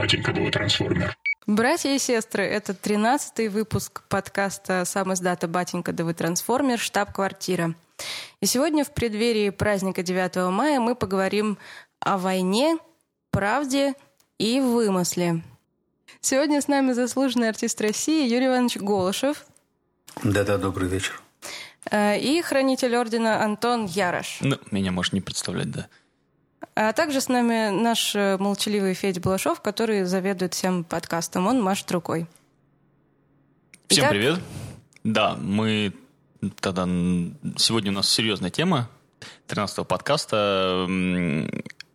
батенька твой трансформер. Братья и сестры, это тринадцатый выпуск подкаста «Сам из дата Батенька да вы трансформер. Штаб-квартира». И сегодня в преддверии праздника 9 мая мы поговорим о войне, правде и вымысле. Сегодня с нами заслуженный артист России Юрий Иванович Голышев. Да-да, добрый вечер. Э, и хранитель ордена Антон Ярош. Ну, меня можешь не представлять, да. А также с нами наш э, молчаливый Федя Балашов, который заведует всем подкастом. Он машет рукой. Всем Итак... привет. Да, мы тогда... Сегодня у нас серьезная тема 13-го подкаста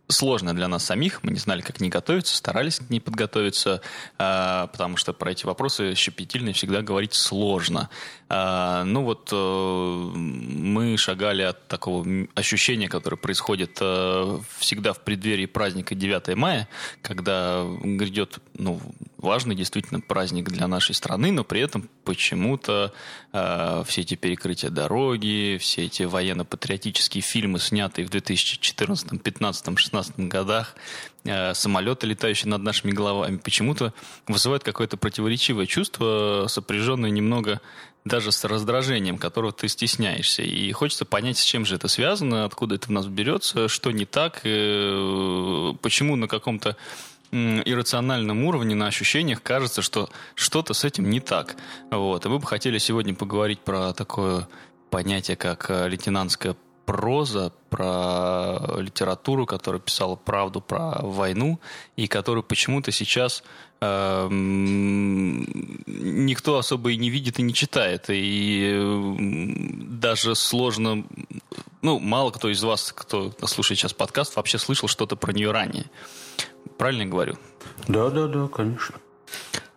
сложно для нас самих. Мы не знали, как к ней готовиться, старались к ней подготовиться, а, потому что про эти вопросы щепетильно всегда говорить сложно. А, ну вот э, мы шагали от такого ощущения, которое происходит э, всегда в преддверии праздника 9 мая, когда грядет ну, важный действительно праздник для нашей страны, но при этом почему-то э, все эти перекрытия дороги, все эти военно-патриотические фильмы, снятые в 2014, 2015, 2016 годах, э, самолеты, летающие над нашими головами, почему-то вызывают какое-то противоречивое чувство, сопряженное немного даже с раздражением, которого ты стесняешься. И хочется понять, с чем же это связано, откуда это в нас берется, что не так, э, почему на каком-то иррациональном уровне, на ощущениях кажется, что что-то с этим не так. Вот. И мы бы хотели сегодня поговорить про такое понятие, как э, лейтенантская проза, про литературу, которая писала правду про войну, и которую почему-то сейчас э, никто особо и не видит и не читает. И даже сложно... Ну, мало кто из вас, кто слушает сейчас подкаст, вообще слышал что-то про нее ранее. Правильно я говорю? Да, да, да, конечно.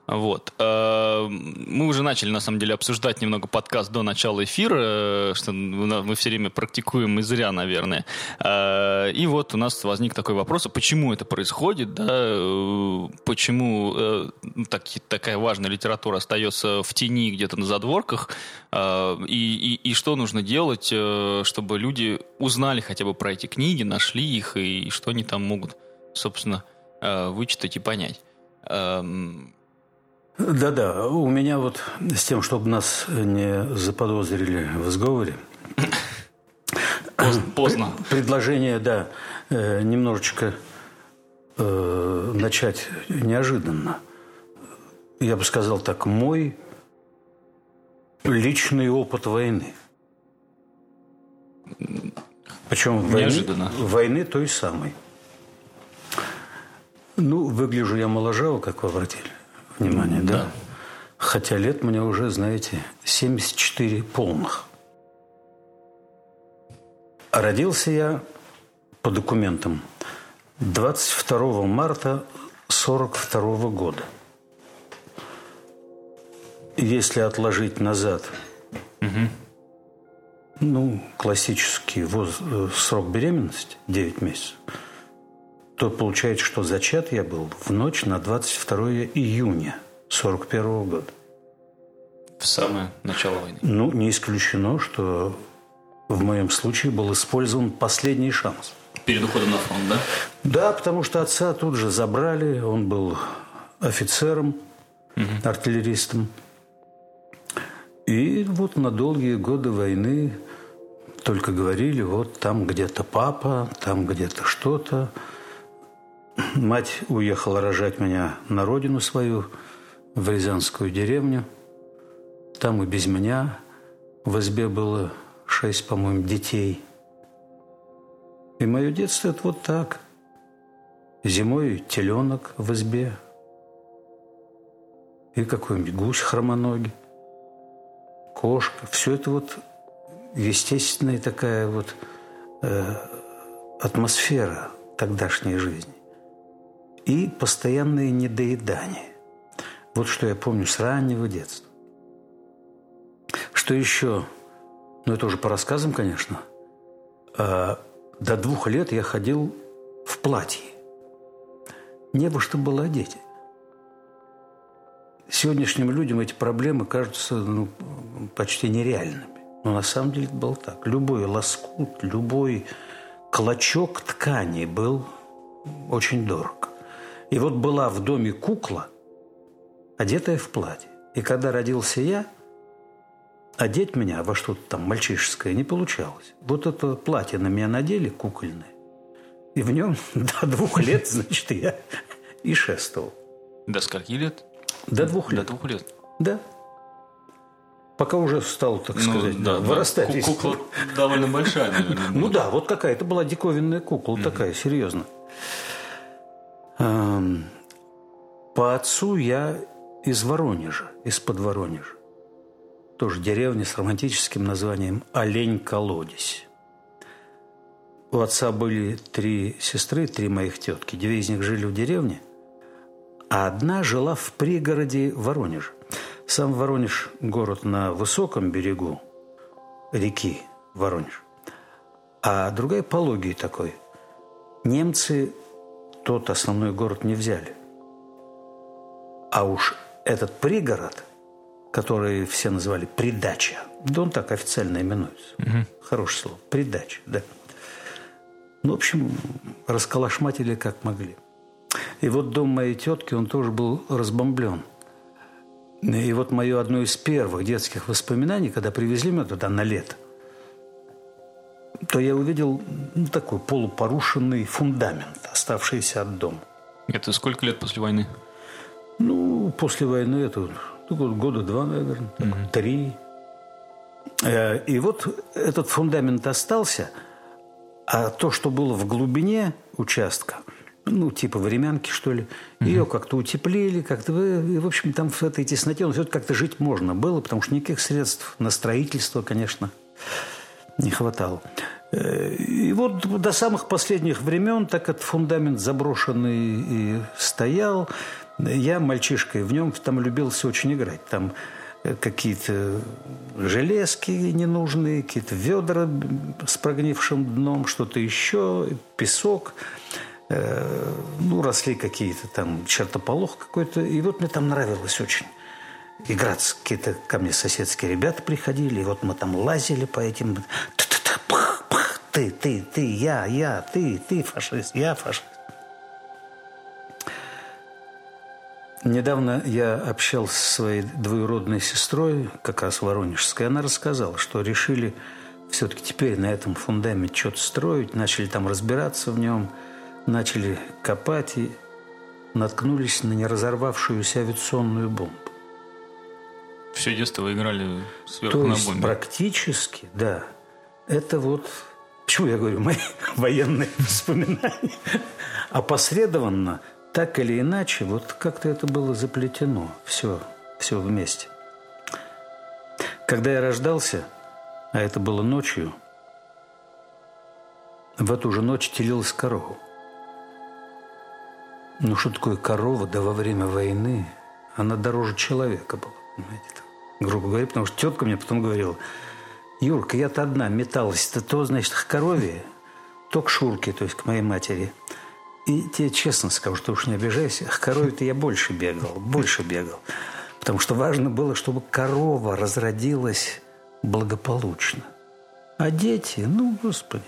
Вот. Э, мы уже начали, на самом деле, обсуждать немного подкаст до начала эфира, что мы все время практикуем и зря, наверное. Э, и вот у нас возник такой вопрос, а почему это происходит, да? Э, почему так, такая важная литература остается в тени где-то на задворках, и, и, и что нужно делать, чтобы люди узнали хотя бы про эти книги, нашли их, и что они там могут, собственно, вычитать и понять. Эм, да-да, у меня вот с тем, чтобы нас не заподозрили в сговоре. Поздно. Предложение, да, э, немножечко э, начать неожиданно. Я бы сказал так, мой личный опыт войны. Причем войны, войны той самой. Ну, выгляжу я моложаво, как вы обратили внимание, да? да? Хотя лет мне уже, знаете, 74 полных. А родился я по документам 22 марта 42 года. Если отложить назад, угу. ну, классический воз, э, срок беременности 9 месяцев – то получается, что зачат я был в ночь на 22 июня 41 года. В самое начало войны? Ну, не исключено, что в моем случае был использован последний шанс. Перед уходом на фронт, да? Да, потому что отца тут же забрали, он был офицером, угу. артиллеристом. И вот на долгие годы войны только говорили, вот там где-то папа, там где-то что-то. Мать уехала рожать меня на родину свою, в Рязанскую деревню. Там и без меня в избе было шесть, по-моему, детей. И мое детство – это вот так. Зимой теленок в избе. И какой-нибудь гусь хромоногий. Кошка. Все это вот естественная такая вот э, атмосфера тогдашней жизни и постоянное недоедание. Вот что я помню с раннего детства. Что еще? Ну, это уже по рассказам, конечно. А, до двух лет я ходил в платье. Не во что было одеть. Сегодняшним людям эти проблемы кажутся ну, почти нереальными. Но на самом деле это было так. Любой лоскут, любой клочок ткани был очень дорог. И вот была в доме кукла, одетая в платье. И когда родился я, одеть меня во что-то там мальчишеское не получалось. Вот это платье на меня надели кукольное, и в нем до двух лет, значит, я и шествовал. До скольки лет? До двух лет. До двух лет. Да. Пока уже стал, так ну, сказать, да, вырастать. Да. Кукла довольно большая, наверное. Ну да, вот какая. Это была диковинная кукла, такая, серьезно. Эм, по отцу я из Воронежа, из-под Воронежа. Тоже деревня с романтическим названием Олень-колодец. У отца были три сестры, три моих тетки. Две из них жили в деревне, а одна жила в пригороде Воронежа. Сам Воронеж – город на высоком берегу реки Воронеж, а другая пологий такой. Немцы тот основной город не взяли. А уж этот пригород, который все называли «придача», да он так официально именуется. Угу. Хорошее слово. «Придача», да. Ну, в общем, расколошматили как могли. И вот дом моей тетки, он тоже был разбомблен – и вот мое одно из первых детских воспоминаний, когда привезли меня туда на лето, то я увидел ну, такой полупорушенный фундамент, оставшийся от дома. Это сколько лет после войны? Ну, после войны это ну, года два, наверное, так, угу. три. Э, и вот этот фундамент остался, а то, что было в глубине участка – ну, типа времянки, что ли. Ее угу. как-то утеплили, как-то... И, в общем, там в этой тесноте ну, все как-то жить можно было, потому что никаких средств на строительство, конечно, не хватало. Э, и вот до самых последних времен так этот фундамент заброшенный и стоял. Я мальчишкой в нем там любился очень играть. Там э, какие-то железки ненужные, какие-то ведра с прогнившим дном, что-то еще, песок. Э, ну, росли какие-то там чертополох какой-то. И вот мне там нравилось очень играться. Какие-то ко мне соседские ребята приходили, и вот мы там лазили по этим... Ты, ты, ты, я, я, ты, ты фашист, я фашист. Недавно я общался со своей двоюродной сестрой, как раз воронежской. Она рассказала, что решили все-таки теперь на этом фундаменте что-то строить, начали там разбираться в нем – начали копать и наткнулись на неразорвавшуюся авиационную бомбу. Все детство вы играли сверху То на бомбе? практически, да. Это вот, почему я говорю, мои военные воспоминания. Опосредованно, так или иначе, вот как-то это было заплетено, все, все вместе. Когда я рождался, а это было ночью, в эту же ночь телилась корова. Ну, что такое корова, да во время войны она дороже человека была, грубо говоря, потому что тетка мне потом говорила, Юрка, я-то одна металась-то то, значит, к корове, то к Шурке, то есть к моей матери. И тебе честно скажу, что уж не обижайся, к корове-то я больше бегал, больше бегал. Потому что важно было, чтобы корова разродилась благополучно. А дети, ну, господи,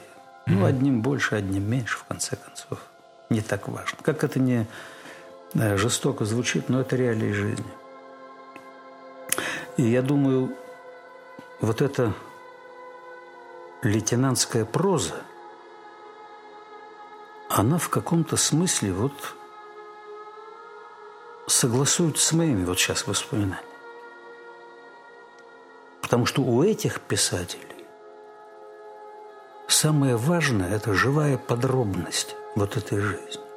ну, одним больше, одним меньше, в конце концов не так важно. Как это не э, жестоко звучит, но это реалии жизни. И я думаю, вот эта лейтенантская проза, она в каком-то смысле вот согласует с моими вот сейчас воспоминаниями. Потому что у этих писателей самое важное – это живая подробность вот этой жизни.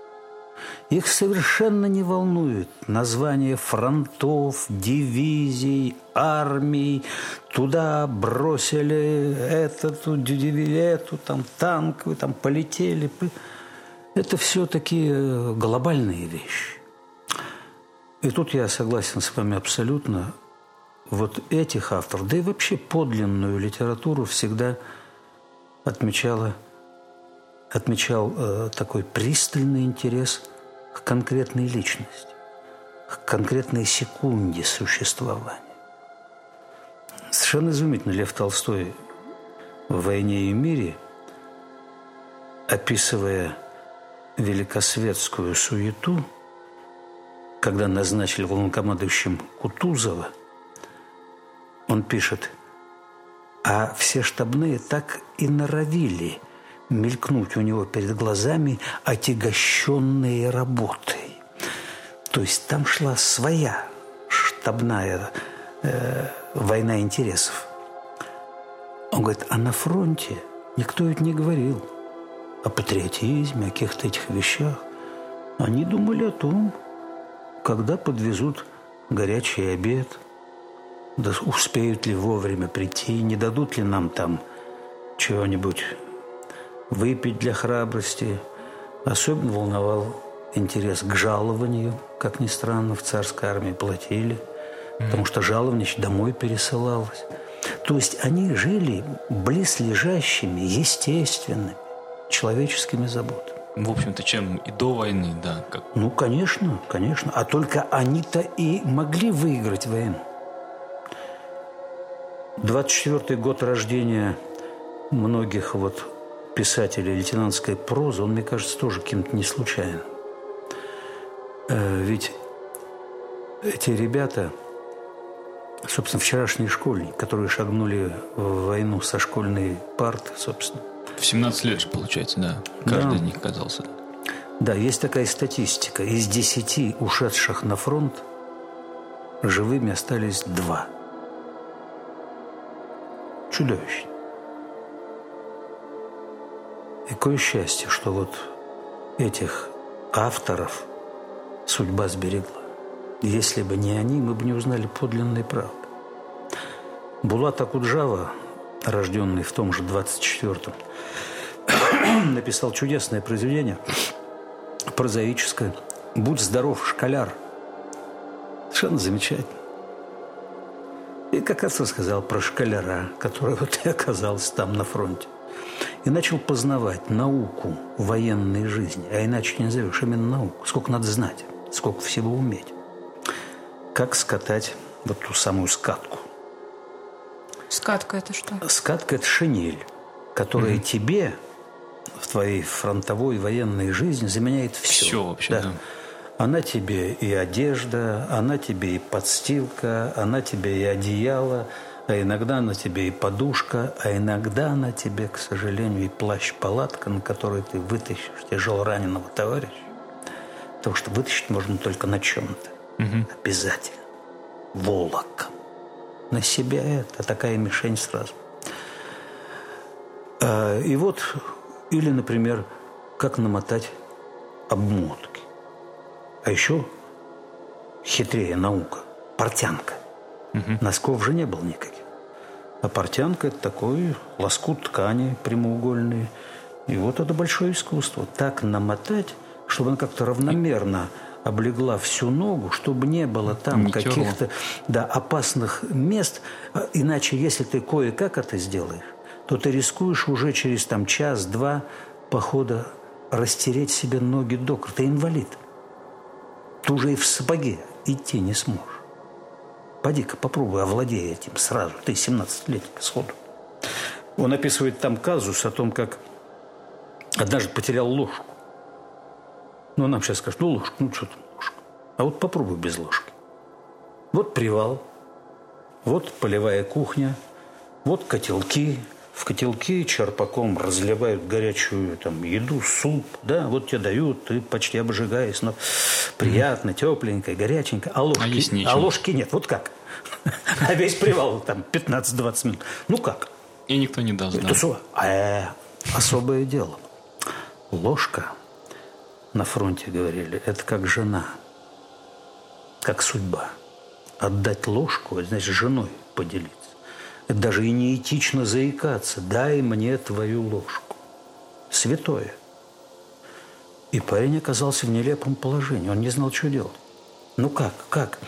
Их совершенно не волнует название фронтов, дивизий, армий. Туда бросили эту, эту, там танковый, там полетели. Это все такие глобальные вещи. И тут я согласен с вами абсолютно. Вот этих авторов, да и вообще подлинную литературу всегда отмечала отмечал э, такой пристальный интерес к конкретной личности, к конкретной секунде существования. Совершенно изумительно Лев Толстой в «Войне и мире», описывая великосветскую суету, когда назначили главнокомандующим Кутузова, он пишет, а все штабные так и норовили мелькнуть у него перед глазами отягощенные работой. То есть там шла своя штабная э, война интересов. Он говорит, а на фронте никто ведь не говорил о патриотизме, о каких-то этих вещах. Они думали о том, когда подвезут горячий обед, успеют ли вовремя прийти, не дадут ли нам там чего-нибудь выпить для храбрости. Особенно волновал интерес к жалованию, как ни странно, в царской армии платили, потому что жалование домой пересылалось. То есть они жили близлежащими, естественными, человеческими заботами. В общем-то, чем и до войны, да. Как... Ну, конечно, конечно. А только они-то и могли выиграть войну. 24-й год рождения многих вот писателей лейтенантской прозы, он, мне кажется, тоже каким-то не случайным. Э, ведь эти ребята, собственно, вчерашние школьники, которые шагнули в войну со школьной парты, собственно. В 17 лет же, получается, да. Каждый да. из них оказался. Да, есть такая статистика. Из 10 ушедших на фронт живыми остались два. Чудовищно. Какое счастье, что вот этих авторов судьба сберегла. Если бы не они, мы бы не узнали подлинной правды. Булат Акуджава, рожденный в том же 24-м, написал чудесное произведение, прозаическое «Будь здоров, школяр». Совершенно замечательно. И как раз рассказал про школяра, который вот и оказался там на фронте. И начал познавать науку военной жизни, а иначе не назовешь, именно науку. Сколько надо знать, сколько всего уметь. Как скатать вот ту самую скатку. Скатка это что? Скатка – это шинель, которая mm-hmm. тебе в твоей фронтовой военной жизни заменяет все. Все вообще, да. да. Она тебе и одежда, она тебе и подстилка, она тебе и одеяло, а иногда на тебе и подушка, а иногда на тебе, к сожалению, и плащ-палатка, на которой ты вытащишь тяжело раненого товарища. Потому что вытащить можно только на чем-то. Угу. Обязательно. Волок. На себя это такая мишень сразу. А, и вот, или, например, как намотать обмотки. А еще хитрее наука. Портянка. Угу. Носков же не было никаких. А портянка – это такой лоскут ткани прямоугольный. И вот это большое искусство. Так намотать, чтобы она как-то равномерно облегла всю ногу, чтобы не было там каких-то да, опасных мест. А иначе, если ты кое-как это сделаешь, то ты рискуешь уже через там, час-два похода растереть себе ноги до Ты инвалид ты уже и в сапоге идти не сможешь. Поди-ка попробуй овладей этим сразу. Ты 17-летний сходу. Он описывает там казус о том, как однажды потерял ложку. Ну, нам сейчас скажут, ну, ложку, ну, что там ложка. А вот попробуй без ложки. Вот привал, вот полевая кухня, вот котелки, в котелке черпаком разливают горячую там, еду, суп, да, вот тебе дают, ты почти обжигаешь, но приятно, mm-hmm. тепленько, горяченько. А ложки, а, а ложки нет. Вот как? А весь привал там 15-20 минут. Ну как? И никто не даст, да. Э, особое дело. Ложка, на фронте говорили, это как жена, как судьба. Отдать ложку, значит, женой поделиться. Это даже и неэтично заикаться. Дай мне твою ложку. Святое. И парень оказался в нелепом положении. Он не знал, что делать. Ну как, как?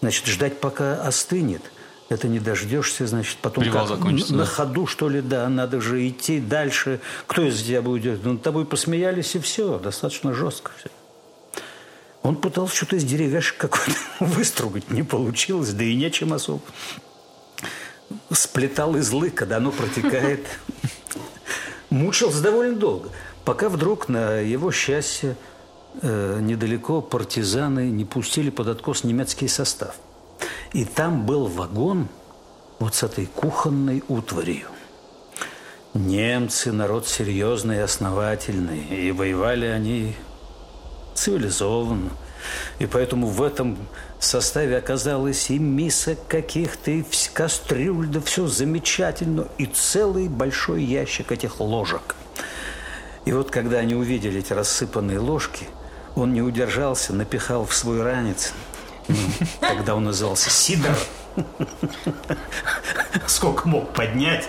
Значит, ждать, пока остынет. Это не дождешься, значит, потом Привал как? На да? ходу, что ли, да, надо же идти дальше. Кто из тебя будет? Ну, тобой посмеялись, и все. Достаточно жестко все. Он пытался что-то из деревяшек какой-то выстругать. Не получилось, да и нечем особо сплетал из лыка, да оно протекает. Мучился довольно долго, пока вдруг на его счастье э, недалеко партизаны не пустили под откос немецкий состав. И там был вагон вот с этой кухонной утварью. Немцы – народ серьезный и основательный, и воевали они цивилизованно. И поэтому в этом составе оказалось и мисок каких-то, и кастрюль, да все замечательно, и целый большой ящик этих ложек. И вот когда они увидели эти рассыпанные ложки, он не удержался, напихал в свой ранец, когда он назывался Сидор. Сколько мог поднять.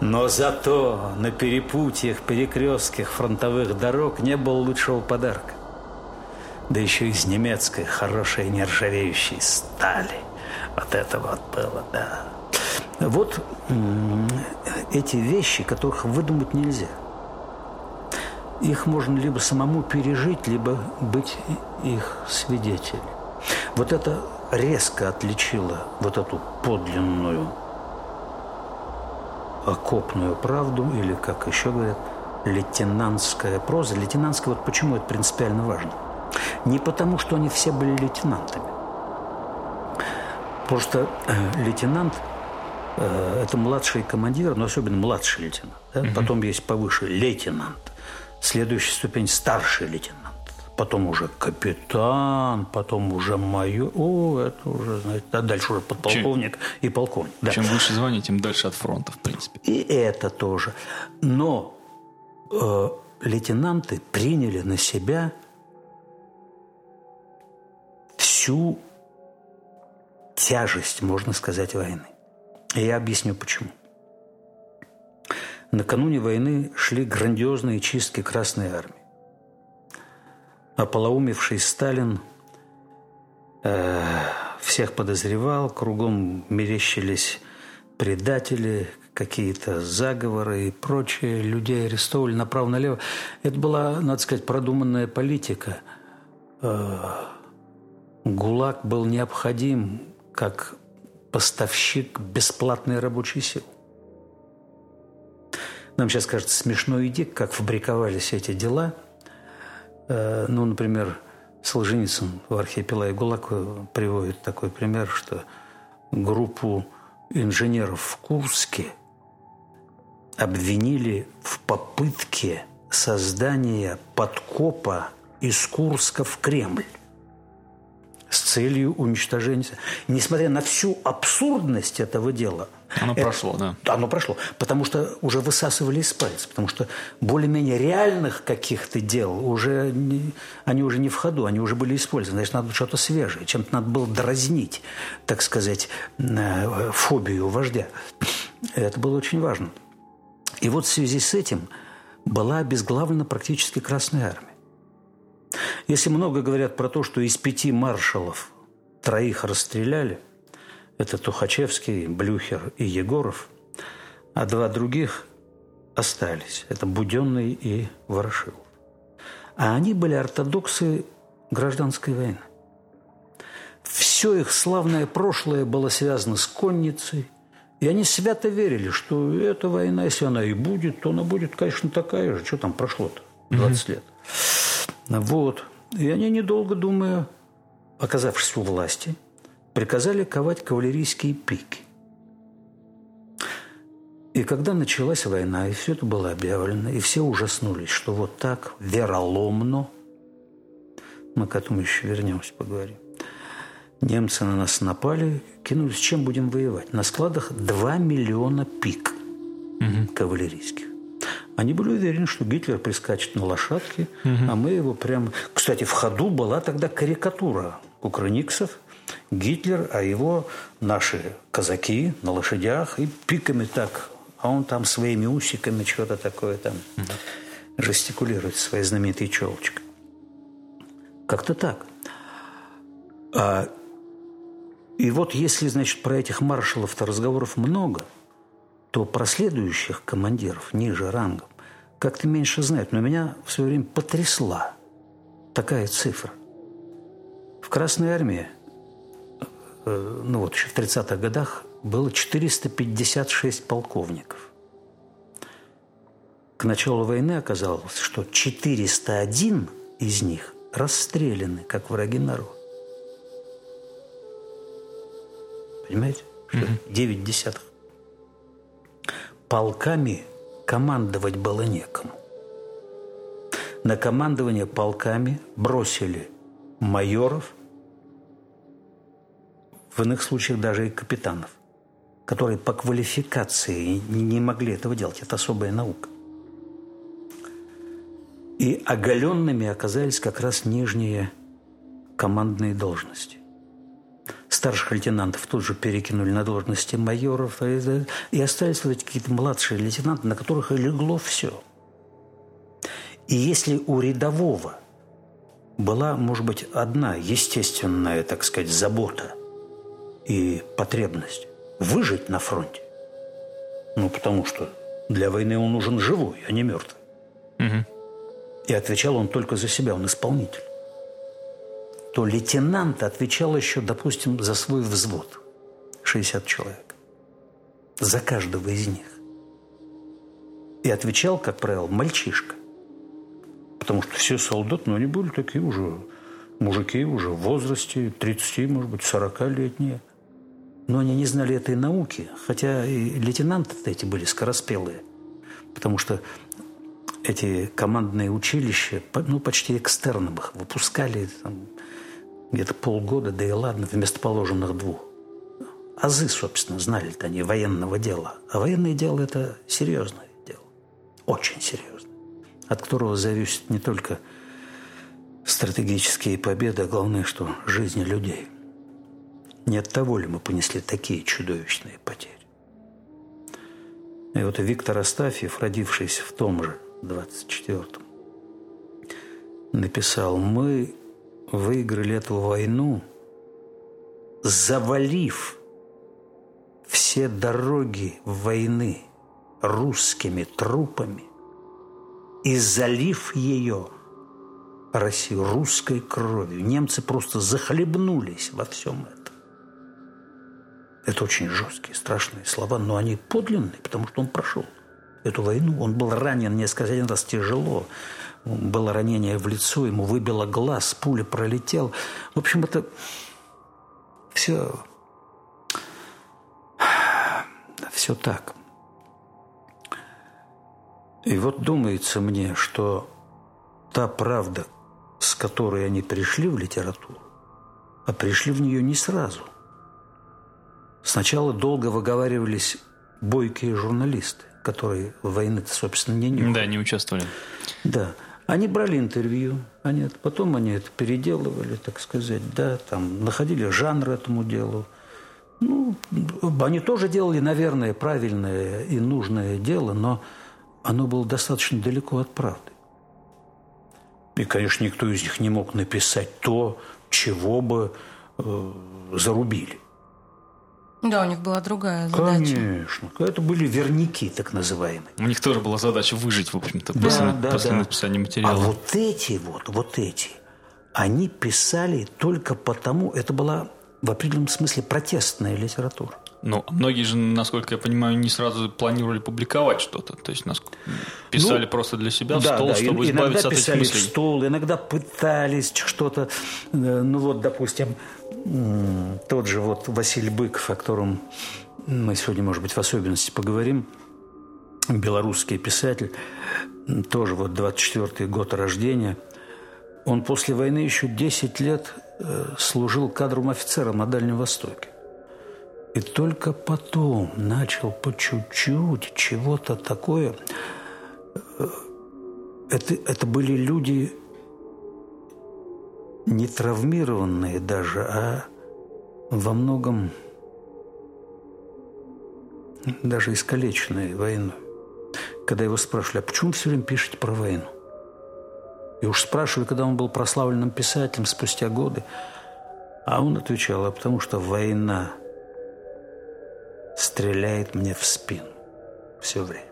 Но зато на перепутьях, перекрестках фронтовых дорог не было лучшего подарка. Да еще из немецкой хорошей нержавеющей стали. Вот это вот было, да. Вот эти вещи, которых выдумать нельзя. Их можно либо самому пережить, либо быть их свидетелем. Вот это резко отличило вот эту подлинную окопную правду, или, как еще говорят, лейтенантская проза. Лейтенантская, вот почему это принципиально важно. Не потому, что они все были лейтенантами. Просто э, лейтенант э, – это младший командир, но особенно младший лейтенант. Да? Угу. Потом есть повыше лейтенант. Следующая ступень – старший лейтенант потом уже капитан, потом уже майор. О, это уже, знаете, а дальше уже подполковник чем, и полковник. Да. Чем выше звание, тем дальше от фронта, в принципе. И это тоже. Но э, лейтенанты приняли на себя всю тяжесть, можно сказать, войны. И я объясню, почему. Накануне войны шли грандиозные чистки Красной Армии ополоумевший Сталин э, всех подозревал, кругом мерещились предатели, какие-то заговоры и прочее. Людей арестовывали направо-налево. Это была, надо сказать, продуманная политика. ГУЛАГ был необходим как поставщик бесплатной рабочей силы. Нам сейчас кажется смешной идея, как фабриковались эти дела – Э, ну, например, Солженицын в «Архипелаге ГУЛАГ» приводит такой пример, что группу инженеров в Курске обвинили в попытке создания подкопа из Курска в Кремль целью уничтожения. Несмотря на всю абсурдность этого дела, оно это, прошло, да. Оно прошло, потому что уже высасывали из пальца, потому что более-менее реальных каких-то дел уже не, они уже не в ходу, они уже были использованы. Значит, надо что-то свежее, чем-то надо было дразнить, так сказать, э, фобию вождя. Это было очень важно. И вот в связи с этим была обезглавлена практически Красная Армия. Если много говорят про то, что из пяти маршалов троих расстреляли, это Тухачевский, Блюхер и Егоров, а два других остались. Это Буденный и Ворошилов. А они были ортодоксы гражданской войны. Все их славное прошлое было связано с конницей, и они свято верили, что эта война, если она и будет, то она будет, конечно, такая же. Что там прошло-то? 20 mm-hmm. лет. Вот. И они, недолго думая, оказавшись у власти, приказали ковать кавалерийские пики. И когда началась война, и все это было объявлено, и все ужаснулись, что вот так, вероломно, мы к этому еще вернемся, поговорим, немцы на нас напали, кинулись, чем будем воевать? На складах 2 миллиона пик угу. кавалерийских. Они были уверены, что Гитлер прискачет на лошадке, угу. а мы его прямо... Кстати, в ходу была тогда карикатура кукрыниксов. Гитлер, а его наши казаки на лошадях и пиками так, а он там своими усиками что-то такое там угу. жестикулирует своей знаменитой челочкой. Как-то так. А, и вот если, значит, про этих маршалов-то разговоров много – то про следующих командиров ниже рангом как-то меньше знают. Но меня в свое время потрясла такая цифра. В Красной Армии, э, ну вот еще в 30-х годах, было 456 полковников. К началу войны оказалось, что 401 из них расстреляны, как враги народа. Понимаете? Что? Девять десятых. Полками командовать было некому. На командование полками бросили майоров, в иных случаях даже и капитанов, которые по квалификации не могли этого делать. Это особая наука. И оголенными оказались как раз нижние командные должности. Старших лейтенантов тут же перекинули на должности майоров, и остались вот эти какие-то младшие лейтенанты, на которых и легло все. И если у рядового была, может быть, одна естественная, так сказать, забота и потребность выжить на фронте, ну, потому что для войны он нужен живой, а не мертвый. Угу и отвечал он только за себя, он исполнитель, то лейтенант отвечал еще, допустим, за свой взвод, 60 человек, за каждого из них. И отвечал, как правило, мальчишка. Потому что все солдаты, ну, они были такие уже, мужики уже в возрасте 30, может быть, 40-летние. Но они не знали этой науки, хотя и лейтенанты эти были скороспелые. Потому что эти командные училища, ну, почти экстерном их выпускали там, где-то полгода, да и ладно, вместо положенных двух. Азы, собственно, знали-то они военного дела. А военное дело – это серьезное дело. Очень серьезное. От которого зависит не только стратегические победы, а главное, что жизни людей. Не от того ли мы понесли такие чудовищные потери? И вот Виктор Астафьев, родившийся в том же 24-м, написал, мы выиграли эту войну, завалив все дороги войны русскими трупами и залив ее Россию русской кровью. Немцы просто захлебнулись во всем этом. Это очень жесткие, страшные слова, но они подлинные, потому что он прошел эту войну. Он был ранен несколько раз тяжело. Было ранение в лицо, ему выбило глаз, пуля пролетел. В общем, это все, все так. И вот думается мне, что та правда, с которой они пришли в литературу, а пришли в нее не сразу. Сначала долго выговаривались бойкие журналисты которые в войны собственно, не нюхали. Да, не участвовали. Да. Они брали интервью, они, потом они это переделывали, так сказать, да, там, находили жанр этому делу. Ну, они тоже делали, наверное, правильное и нужное дело, но оно было достаточно далеко от правды. И, конечно, никто из них не мог написать то, чего бы э, зарубили. Да, у них была другая задача. Конечно. Это были верники, так называемые. У них тоже была задача выжить, в общем-то, да, после, да, после да. написания материала. А вот эти вот, вот эти, они писали только потому, это была в определенном смысле протестная литература. Ну, многие же, насколько я понимаю, не сразу планировали публиковать что-то. То есть нас писали ну, просто для себя в да, стол, да. чтобы избавиться от этих мыслей. в стол, иногда пытались что-то... Э, ну вот, допустим, тот же вот Василий Быков, о котором мы сегодня, может быть, в особенности поговорим, белорусский писатель, тоже вот 24-й год рождения, он после войны еще 10 лет э, служил кадровым офицером на Дальнем Востоке. И только потом начал по чуть-чуть чего-то такое. Э, это, это были люди не травмированные даже, а во многом даже искалеченные войной. Когда его спрашивали, а почему все время пишете про войну? И уж спрашивали, когда он был прославленным писателем спустя годы. А он отвечал, а потому что война стреляет мне в спину все время.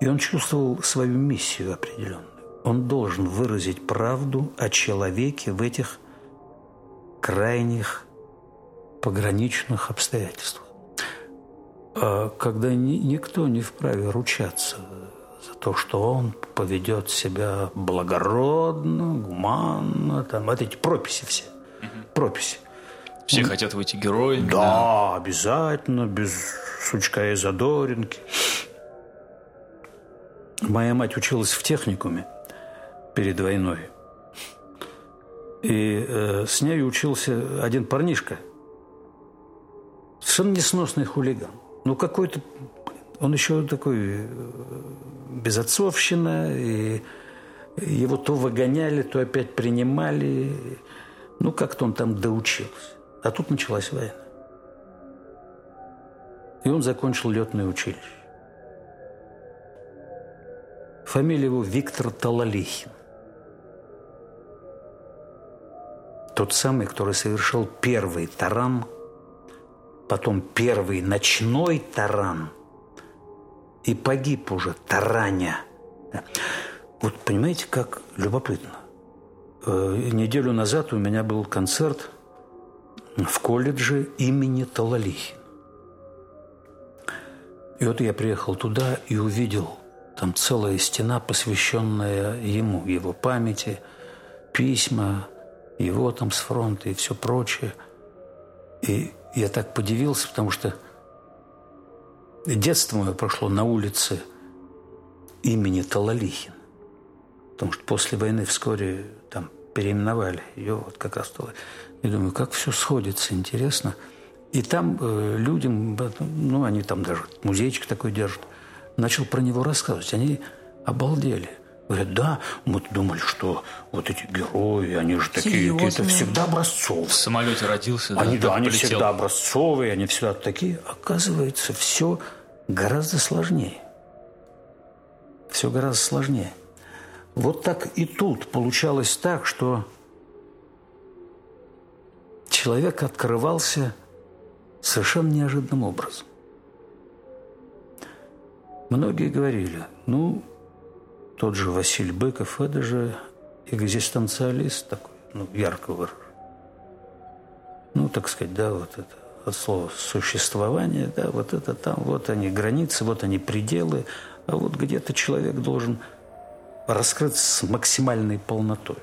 И он чувствовал свою миссию определенную он должен выразить правду о человеке в этих крайних пограничных обстоятельствах. А когда ни, никто не вправе ручаться за то, что он поведет себя благородно, гуманно, там, вот эти прописи все, прописи. Все он... хотят выйти героями. Да, да, обязательно, без сучка и задоринки. Моя мать училась в техникуме перед войной. И э, с ней учился один парнишка. Совершенно несносный хулиган. Ну, какой-то... Он еще такой э, безотцовщина, и его то выгоняли, то опять принимали. Ну, как-то он там доучился. А тут началась война. И он закончил летное училище. Фамилия его Виктор Талалихин. Тот самый, который совершил первый таран, потом первый ночной таран и погиб уже тараня. Вот понимаете, как любопытно. Э, неделю назад у меня был концерт в колледже имени Талалихина. И вот я приехал туда и увидел там целая стена, посвященная ему, его памяти, письма, его там с фронта и все прочее. И я так подивился, потому что детство мое прошло на улице имени Талалихин. Потому что после войны вскоре там переименовали ее вот как раз Талалихин. Я думаю, как все сходится, интересно. И там э, людям, ну, они там даже музейчик такой держат – начал про него рассказывать. Они обалдели. Говорят, да, мы думали, что вот эти герои, они же такие какие-то всегда образцовые. В самолете родился, да? Они, да, они всегда образцовые, они всегда такие. Оказывается, все гораздо сложнее. Все гораздо сложнее. Вот так и тут получалось так, что человек открывался совершенно неожиданным образом. Многие говорили, ну, тот же Василий Быков, это же экзистенциалист такой, ну, ярко. Ну, так сказать, да, вот это от слова существование, да, вот это там, вот они границы, вот они пределы, а вот где-то человек должен раскрыться с максимальной полнотой.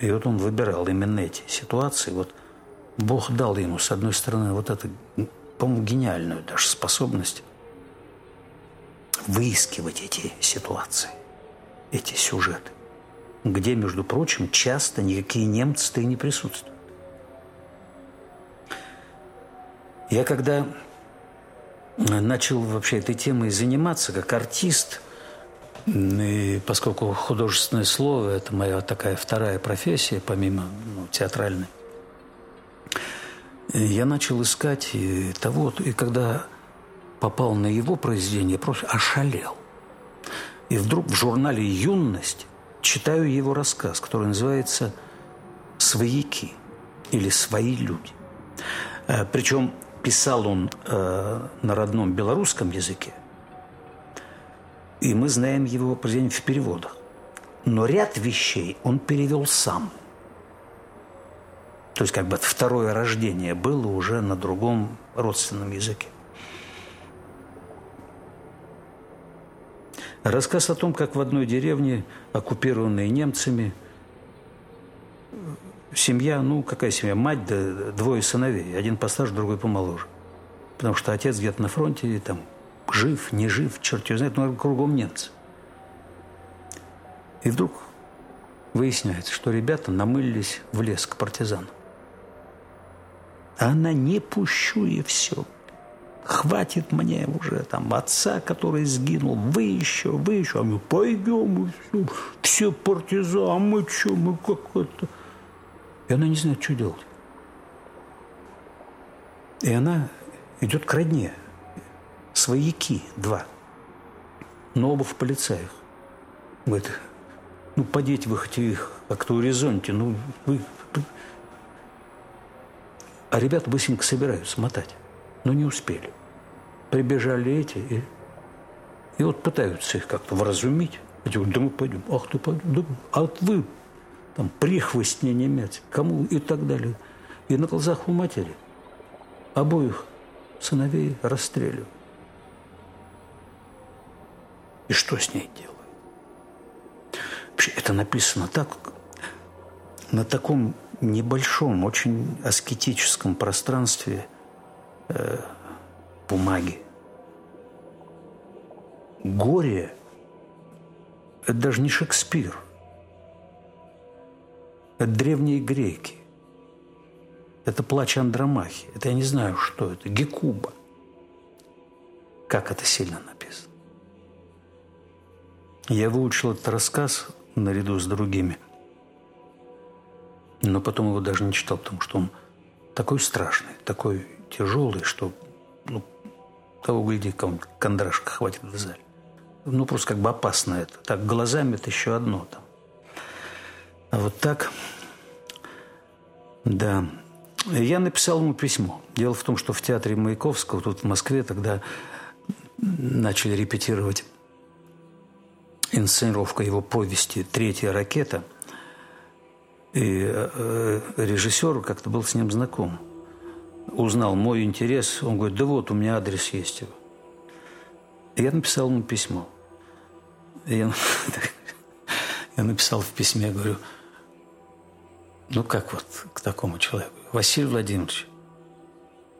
И вот он выбирал именно эти ситуации. Вот Бог дал ему, с одной стороны, вот эту, по-моему, гениальную даже способность выискивать эти ситуации, эти сюжеты, где, между прочим, часто никакие немцы-то и не присутствуют. Я когда начал вообще этой темой заниматься как артист, и поскольку художественное слово – это моя такая вторая профессия, помимо ну, театральной, я начал искать и того, и когда попал на его произведение, просто ошалел. И вдруг в журнале «Юность» читаю его рассказ, который называется «Свояки» или «Свои люди». Э, Причем писал он э, на родном белорусском языке, и мы знаем его произведение в переводах. Но ряд вещей он перевел сам. То есть как бы второе рождение было уже на другом родственном языке. Рассказ о том, как в одной деревне, оккупированной немцами, семья, ну, какая семья, мать, да двое сыновей, один постарше, другой помоложе. Потому что отец где-то на фронте, и там, жив, не жив, черт его знает, но кругом немцы. И вдруг выясняется, что ребята намылились в лес к партизанам. А она не пущу и все – хватит мне уже там отца, который сгинул, вы еще, вы еще, а мы пойдем, все, все партизаны, а мы что, мы как это. И она не знает, что делать. И она идет к родне. Свояки два. Но оба в полицаях. Говорит, ну, подите вы хоть их как-то урезоньте, ну, вы... А ребята быстренько собираются мотать, но не успели прибежали эти и, и вот пытаются их как-то вразумить. Эти говорят, да мы пойдем. Ах ты пойдем. Да, а вот вы там прихвостни немец, кому и так далее. И на глазах у матери обоих сыновей расстреливают. И что с ней делаю? Вообще, это написано так, на таком небольшом, очень аскетическом пространстве э, бумаги. Горе – это даже не Шекспир. Это древние греки. Это плач Андромахи. Это я не знаю, что это. Гекуба. Как это сильно написано. Я выучил этот рассказ наряду с другими – но потом его даже не читал, потому что он такой страшный, такой тяжелый, что ну, того гляди, кому кондрашка хватит в зале. Ну, просто как бы опасно это. Так, глазами это еще одно там. А вот так, да. Я написал ему письмо. Дело в том, что в театре Маяковского, тут в Москве, тогда начали репетировать инсценировка его повести «Третья ракета», и э, режиссер как-то был с ним знаком. Узнал мой интерес. Он говорит, да вот, у меня адрес есть его. Я написал ему письмо. Я, я написал в письме, говорю, ну как вот к такому человеку? Василий Владимирович,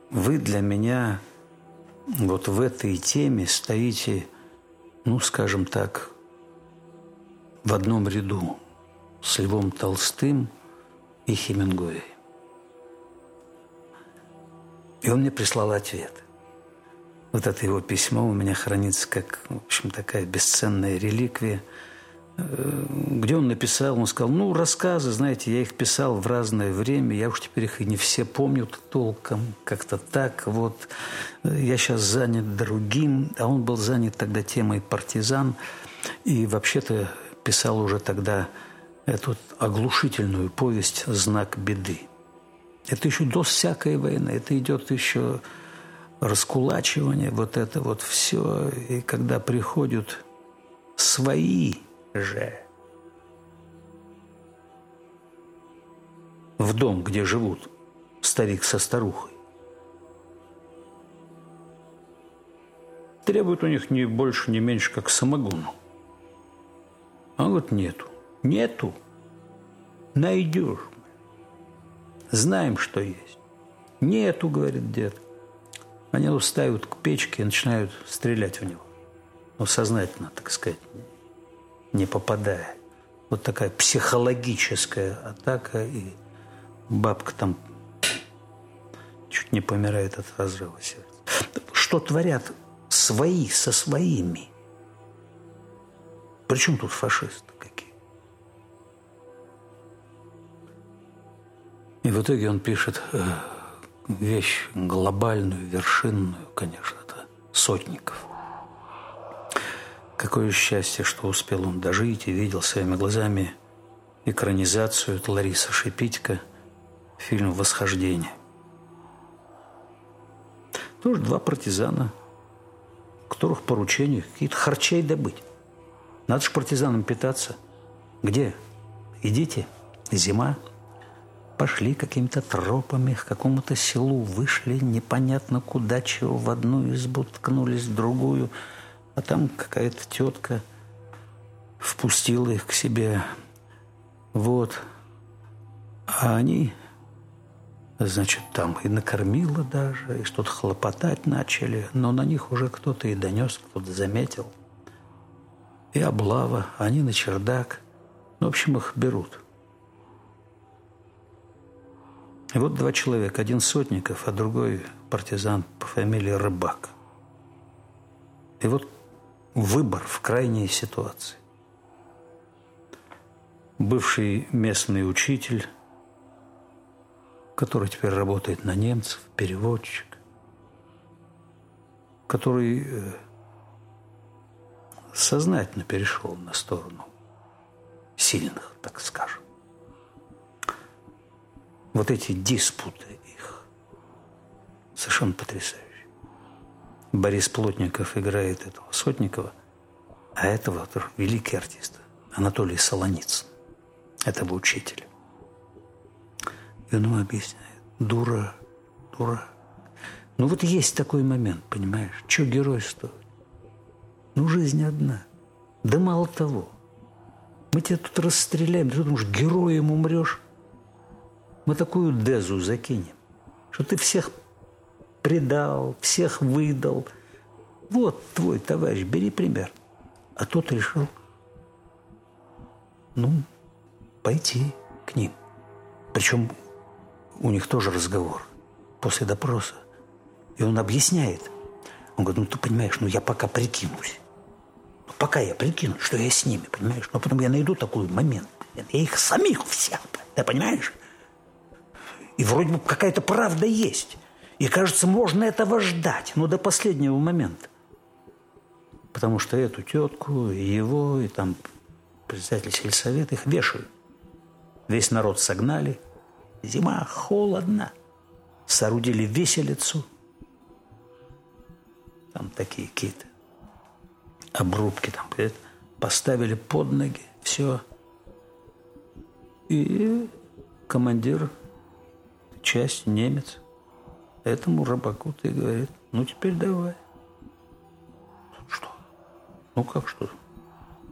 вы для меня вот в этой теме стоите, ну, скажем так, в одном ряду с Львом Толстым и Хемингуэй. И он мне прислал ответ. Вот это его письмо у меня хранится как, в общем, такая бесценная реликвия, э, где он написал, он сказал, ну, рассказы, знаете, я их писал в разное время, я уж теперь их и не все помню толком, как-то так, вот. Я сейчас занят другим, а он был занят тогда темой партизан, и вообще-то писал уже тогда эту оглушительную повесть «Знак беды». Это еще до всякой войны, это идет еще раскулачивание, вот это вот все. И когда приходят свои же в дом, где живут старик со старухой, требуют у них не больше, не меньше, как самогону. А вот нету. Нету. Найдешь. Знаем, что есть. Нету, говорит дед. Они устают к печке и начинают стрелять в него. Ну, сознательно, так сказать, не попадая. Вот такая психологическая атака, и бабка там чуть не помирает от разрыва сердца. Что творят свои со своими? Причем тут фашисты? И в итоге он пишет э, вещь глобальную, вершинную, конечно, это Сотников. Какое счастье, что успел он дожить и видел своими глазами экранизацию от Ларисы Шипитько, фильм «Восхождение». Тоже два партизана, которых поручение какие-то харчей добыть. Надо же партизанам питаться. Где? Идите. Зима пошли какими-то тропами к какому-то селу, вышли непонятно куда, чего, в одну избу ткнулись, в другую, а там какая-то тетка впустила их к себе. Вот. А они, значит, там и накормила даже, и что-то хлопотать начали, но на них уже кто-то и донес, кто-то заметил. И облава, они на чердак. Ну, в общем, их берут. И вот два человека, один Сотников, а другой партизан по фамилии Рыбак. И вот выбор в крайней ситуации. Бывший местный учитель, который теперь работает на немцев, переводчик, который э, сознательно перешел на сторону сильных, так скажем вот эти диспуты их совершенно потрясающие. Борис Плотников играет этого Сотникова, а этого великий артист Анатолий Солоницын, этого учителя. И он ему объясняет, дура, дура. Ну вот есть такой момент, понимаешь, что геройство? Ну жизнь одна. Да мало того, мы тебя тут расстреляем, ты думаешь, героем умрешь. Мы такую дезу закинем, что ты всех предал, всех выдал. Вот твой товарищ, бери пример. А тот решил, ну, пойти к ним. Причем у них тоже разговор после допроса. И он объясняет. Он говорит, ну ты понимаешь, ну я пока прикинусь. Ну, пока я прикину, что я с ними, понимаешь? Но потом я найду такой момент. Я их самих всех, ты понимаешь? И вроде бы какая-то правда есть. И кажется, можно этого ждать, но до последнего момента. Потому что эту тетку, и его, и там председатель сельсовета, их вешают. Весь народ согнали. Зима, холодно. Соорудили веселицу. Там такие какие-то обрубки там, поставили под ноги, все. И командир часть немец этому рыбаку ты говорит, ну теперь давай. Что? Ну как что?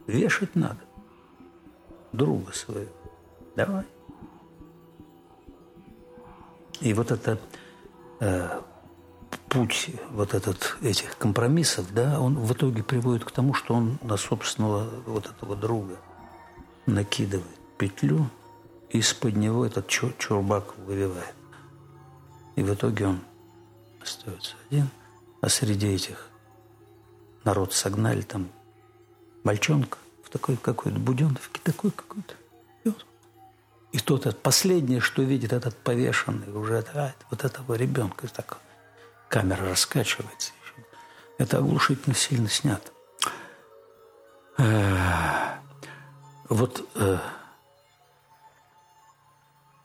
Вешать надо друга своего. Давай. И вот это э, путь вот этот этих компромиссов, да, он в итоге приводит к тому, что он на собственного вот этого друга накидывает петлю, и из-под него этот чур чурбак выбивает. И в итоге он остается один, а среди этих народ согнали там мальчонка – такой какой-то буденовке, такой какой-то. И тот, это последнее, что видит этот повешенный, уже а, вот этого ребенка, так камера раскачивается. Это оглушительно сильно снято. Э, вот э,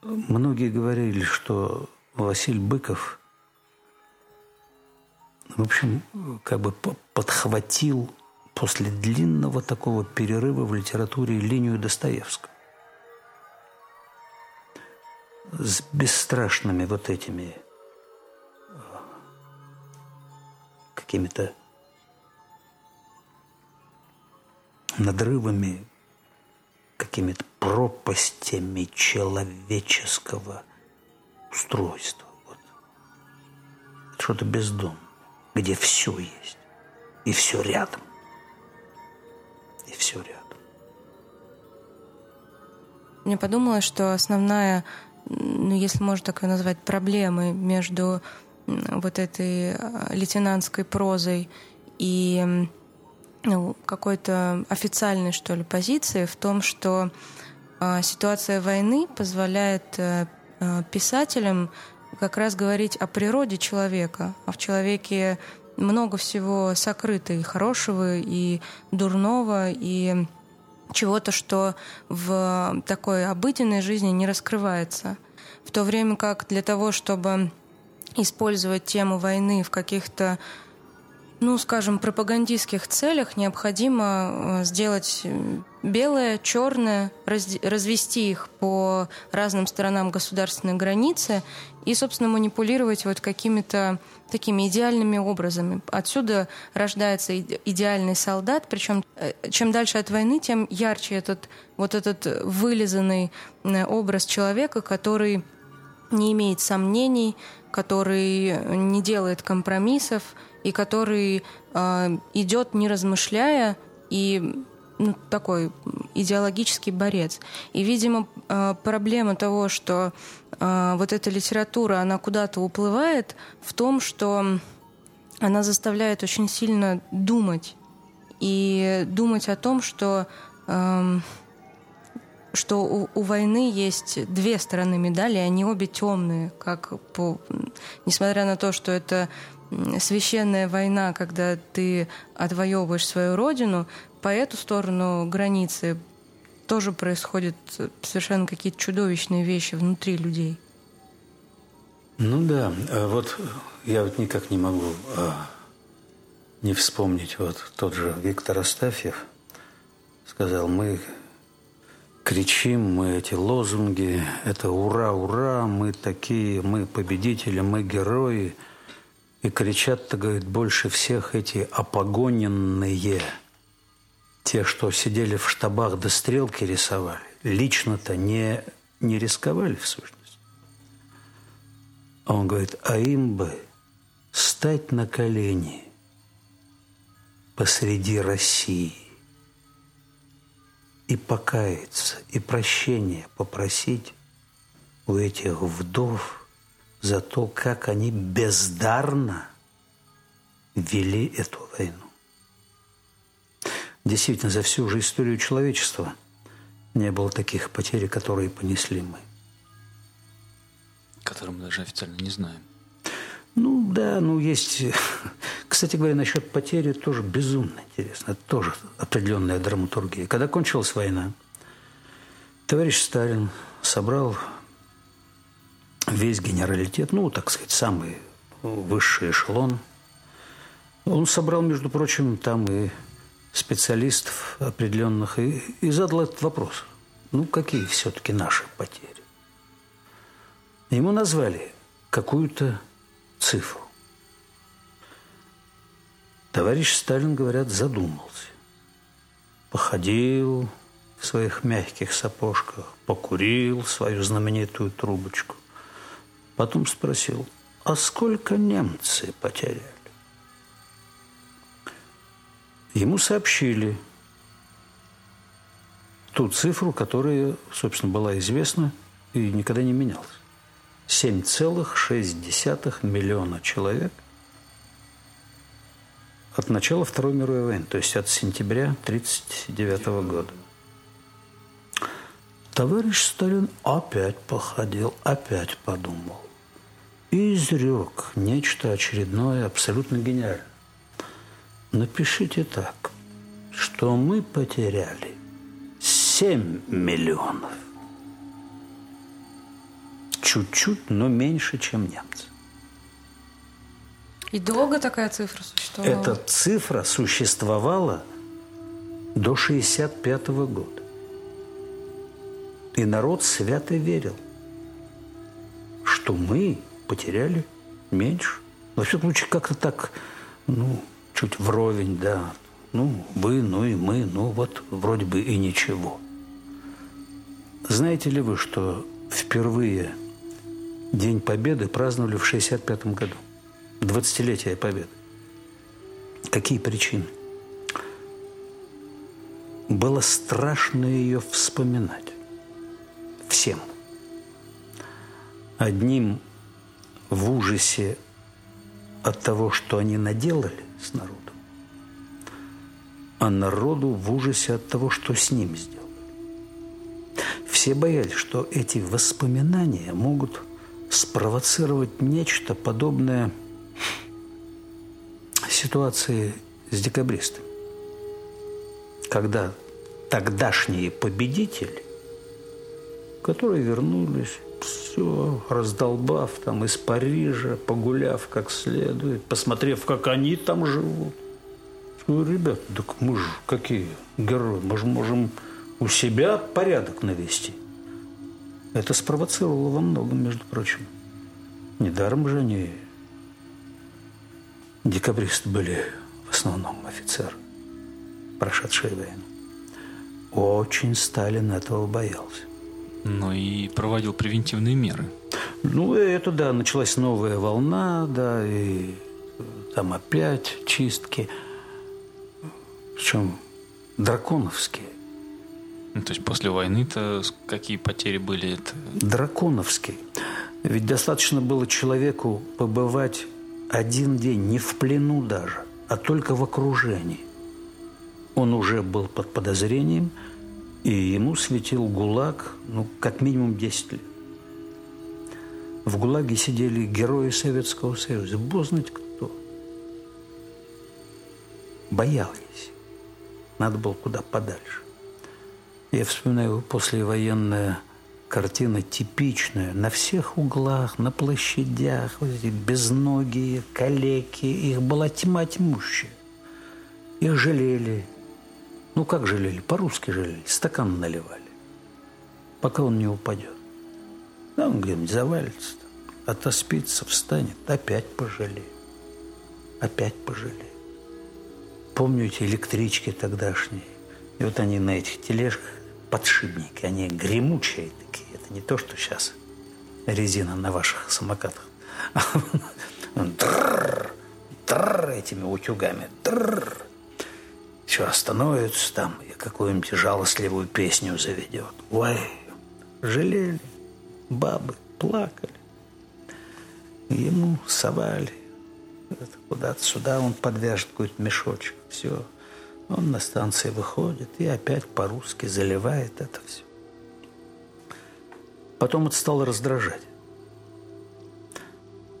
многие говорили, что Василий Быков, в общем, как бы подхватил после длинного такого перерыва в литературе линию Достоевского. С бесстрашными вот этими э, какими-то надрывами, какими-то пропастями человеческого устройства. Вот. Что-то бездомное, где все есть и все рядом и все рядом. Мне подумалось, что основная, ну, если можно так ее назвать, проблемой между вот этой а, лейтенантской прозой и ну, какой-то официальной, что ли, позиции в том, что э, ситуация войны позволяет э, писателям как раз говорить о природе человека, а в человеке много всего сокрыто и хорошего, и дурного, и чего-то, что в такой обыденной жизни не раскрывается. В то время как для того, чтобы использовать тему войны в каких-то ну, скажем, пропагандистских целях необходимо э, сделать белое, черное, развести их по разным сторонам государственной границы и, собственно, манипулировать вот какими-то такими идеальными образами. Отсюда рождается идеальный солдат, причем э, чем дальше от войны, тем ярче этот вот этот вылизанный э, образ человека, который не имеет сомнений, который не делает компромиссов, и который э, идет не размышляя и ну, такой идеологический борец. И, видимо, э, проблема того, что э, вот эта литература, она куда-то уплывает, в том, что она заставляет очень сильно думать. И думать о том, что, э, что у, у войны есть две стороны медали, они обе темные, как по, несмотря на то, что это священная война, когда ты отвоевываешь свою родину, по эту сторону границы тоже происходят совершенно какие-то чудовищные вещи внутри людей. Ну да, а вот я вот никак не могу а, не вспомнить, вот тот же Виктор Астафьев сказал, мы кричим, мы эти лозунги, это ура, ура, мы такие, мы победители, мы герои – и кричат-то, говорит, больше всех эти опогоненные, те, что сидели в штабах да стрелки рисовали, лично-то не, не рисковали в сущности. А он говорит, а им бы стать на колени посреди России и покаяться, и прощения попросить у этих вдов за то, как они бездарно вели эту войну. Действительно, за всю же историю человечества не было таких потерь, которые понесли мы. Которые мы даже официально не знаем. Ну да, ну есть... Кстати говоря, насчет потери тоже безумно интересно. Это тоже определенная драматургия. Когда кончилась война, товарищ Сталин собрал весь генералитет, ну, так сказать, самый высший эшелон. Он собрал, между прочим, там и специалистов определенных и, и задал этот вопрос. Ну, какие все-таки наши потери? Ему назвали какую-то цифру. Товарищ Сталин, говорят, задумался. Походил в своих мягких сапожках, покурил свою знаменитую трубочку. Потом спросил, а сколько немцы потеряли? Ему сообщили ту цифру, которая, собственно, была известна и никогда не менялась. 7,6 миллиона человек от начала Второй мировой войны, то есть от сентября 1939 года. Товарищ Сталин опять походил, опять подумал и изрек нечто очередное, абсолютно гениальное. Напишите так, что мы потеряли 7 миллионов. Чуть-чуть, но меньше, чем немцы. И долго такая цифра существовала? Эта цифра существовала до 65 -го года. И народ свято верил, что мы потеряли меньше. Во всяком случае, как-то так, ну, чуть вровень, да. Ну, вы, ну и мы, ну вот вроде бы и ничего. Знаете ли вы, что впервые День Победы праздновали в 65 году? 20-летие Победы. Какие причины? Было страшно ее вспоминать. Всем. Одним в ужасе от того, что они наделали с народом, а народу в ужасе от того, что с ним сделали. Все боялись, что эти воспоминания могут спровоцировать нечто подобное ситуации с декабристами, когда тогдашние победители, которые вернулись все, раздолбав там из Парижа, погуляв как следует, посмотрев, как они там живут. Ну, ребят, так мы же какие герои, мы же можем у себя порядок навести. Это спровоцировало во многом, между прочим. Недаром же они декабристы были в основном офицеры, прошедшие войну. Очень Сталин этого боялся но и проводил превентивные меры. Ну, это да, началась новая волна, да, и там опять чистки. Причем драконовские. Ну, то есть после войны-то какие потери были? Это... Драконовские. Ведь достаточно было человеку побывать один день, не в плену даже, а только в окружении. Он уже был под подозрением – и ему светил ГУЛАГ, ну, как минимум 10 лет. В ГУЛАГе сидели герои Советского Союза. Бог знает кто. Боялись. Надо было куда подальше. Я вспоминаю послевоенная картина типичная. На всех углах, на площадях, вот эти безногие, калеки. Их была тьма тьмущая. Их жалели, ну, как жалели? По-русски жалели. Стакан наливали. Пока он не упадет. Да, он где-нибудь завалится, отоспится, встанет, опять пожалеет. Опять пожалеет. Помню эти электрички тогдашние. И вот они на этих тележках, подшипники, они гремучие такие. Это не то, что сейчас резина на ваших самокатах. Дрррр, дрррр, этими утюгами. Дрррр. Все остановится там и какую-нибудь жалостливую песню заведет. Ой, жалели, бабы плакали. Ему совали. Куда-то сюда он подвяжет какой-то мешочек. Все. Он на станции выходит и опять по-русски заливает это все. Потом это стало раздражать.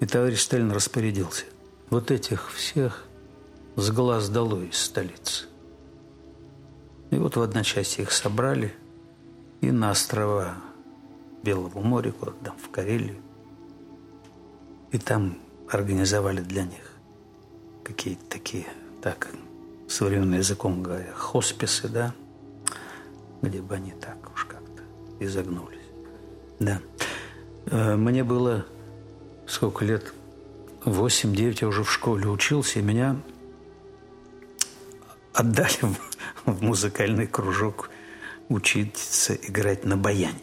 И товарищ Сталин распорядился. Вот этих всех с глаз долой из столицы. И вот в одночасье их собрали и на острова Белого моря, куда там в Карелию. И там организовали для них какие-то такие, так, современным языком говоря, хосписы, да, где бы они так уж как-то изогнулись. Да. Э, мне было сколько лет? Восемь-девять я уже в школе учился, и меня отдали в, в музыкальный кружок учиться играть на баяне.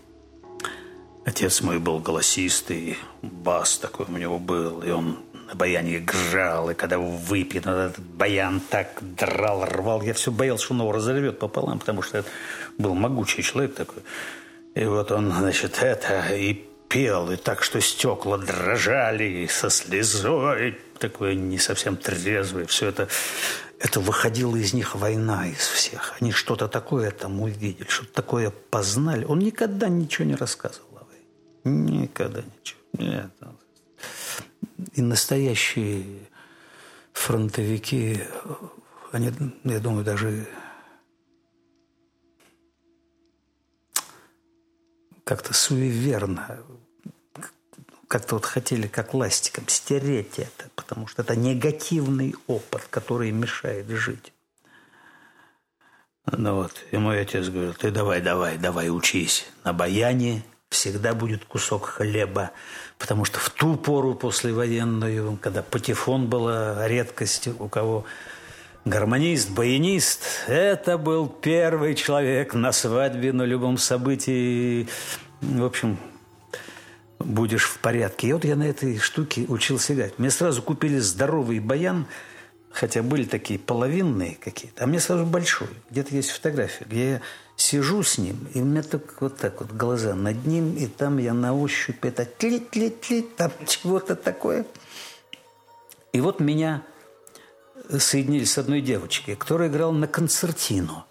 Отец мой был голосистый, бас такой у него был, и он на баяне играл, и когда выпьет, этот баян так драл, рвал. Я все боялся, что он его разорвет пополам, потому что это был могучий человек такой. И вот он, значит, это и пел, и так, что стекла дрожали, и со слезой, такой не совсем трезвый. Все это, это выходила из них война из всех. Они что-то такое там увидели, что-то такое познали. Он никогда ничего не рассказывал о войне. Никогда ничего. Нет. И настоящие фронтовики, они, я думаю, даже как-то суеверно, как-то вот хотели как ластиком стереть это, потому что это негативный опыт, который мешает жить. Ну вот, и мой отец говорил, ты давай, давай, давай, учись. На баяне всегда будет кусок хлеба, потому что в ту пору послевоенную, когда патефон была редкостью, у кого гармонист, баянист, это был первый человек на свадьбе, на любом событии. В общем, будешь в порядке. И вот я на этой штуке учился играть. Мне сразу купили здоровый баян, хотя были такие половинные какие-то, а мне сразу большой. Где-то есть фотография, где я сижу с ним, и у меня так вот так вот глаза над ним, и там я на ощупь это тлит-тлит-тлит, там чего-то такое. И вот меня соединили с одной девочкой, которая играла на концертину.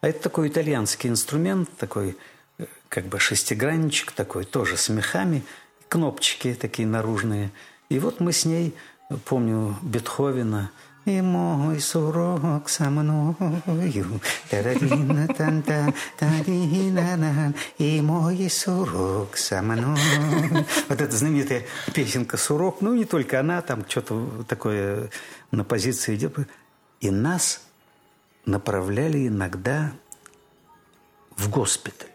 А это такой итальянский инструмент, такой как бы шестигранничек такой, тоже с мехами, кнопочки такие наружные. И вот мы с ней, помню, Бетховена – и мой сурок со мною, и мой сурок со мной. Вот эта знаменитая песенка «Сурок», ну, не только она, там что-то такое на позиции идет. И нас направляли иногда в госпиталь.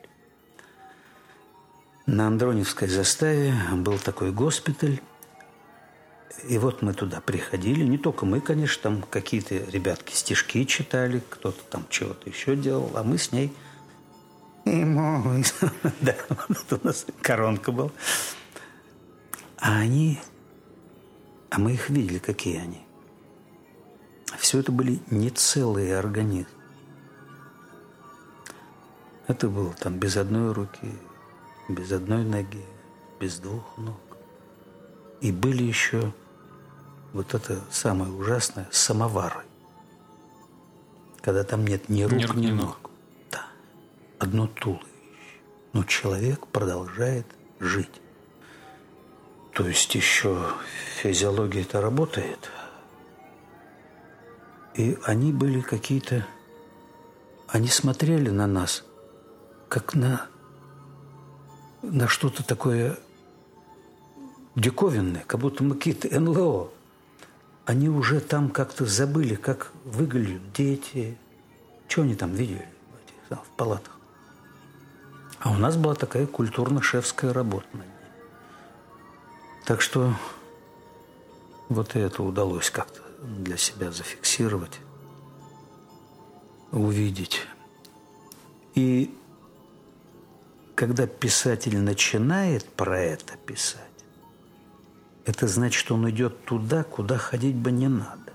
На Андроневской заставе был такой госпиталь, и вот мы туда приходили, не только мы, конечно, там какие-то ребятки стишки читали, кто-то там чего-то еще делал, а мы с ней и мой, да, вот у нас коронка была. А они, а мы их видели, какие они. Все это были не целые организмы. Это было там без одной руки, без одной ноги, без двух ног. И были еще вот это самое ужасное, самовары. Когда там нет ни рук, ни, ни ног. Да. Одно туловище. Но человек продолжает жить. То есть еще физиология это работает. И они были какие-то... Они смотрели на нас, как на, на что-то такое диковинное, как будто мы какие-то НЛО они уже там как-то забыли, как выглядят дети. Что они там видели в, этих, в палатах? А у нас была такая культурно-шефская работа над ней. Так что вот это удалось как-то для себя зафиксировать, увидеть. И когда писатель начинает про это писать, это значит, он идет туда, куда ходить бы не надо.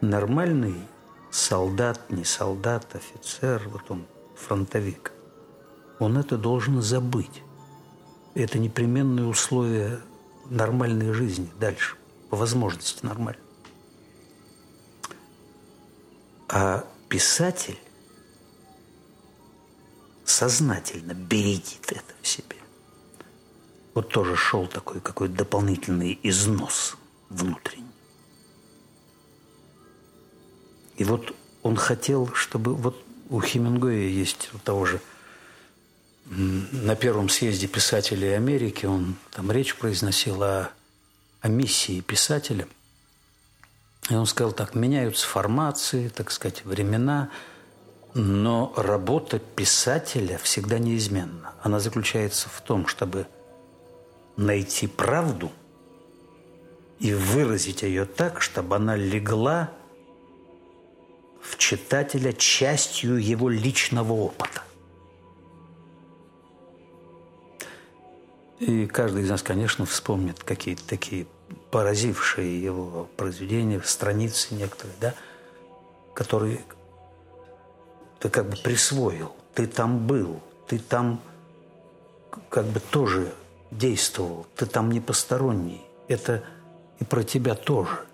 Нормальный солдат, не солдат, офицер, вот он фронтовик, он это должен забыть. Это непременные условия нормальной жизни дальше, по возможности нормально. А писатель сознательно бередит это в себе. Вот тоже шел такой какой-то дополнительный износ внутренний. И вот он хотел, чтобы... Вот у Хемингуэя есть у того же на первом съезде писателей Америки он там речь произносил о, о миссии писателя. И он сказал так, меняются формации, так сказать, времена, но работа писателя всегда неизменна. Она заключается в том, чтобы найти правду и выразить ее так, чтобы она легла в читателя частью его личного опыта. И каждый из нас, конечно, вспомнит какие-то такие поразившие его произведения, страницы некоторые, да, которые ты как бы присвоил, ты там был, ты там как бы тоже действовал, ты там не посторонний. Это и про тебя тоже.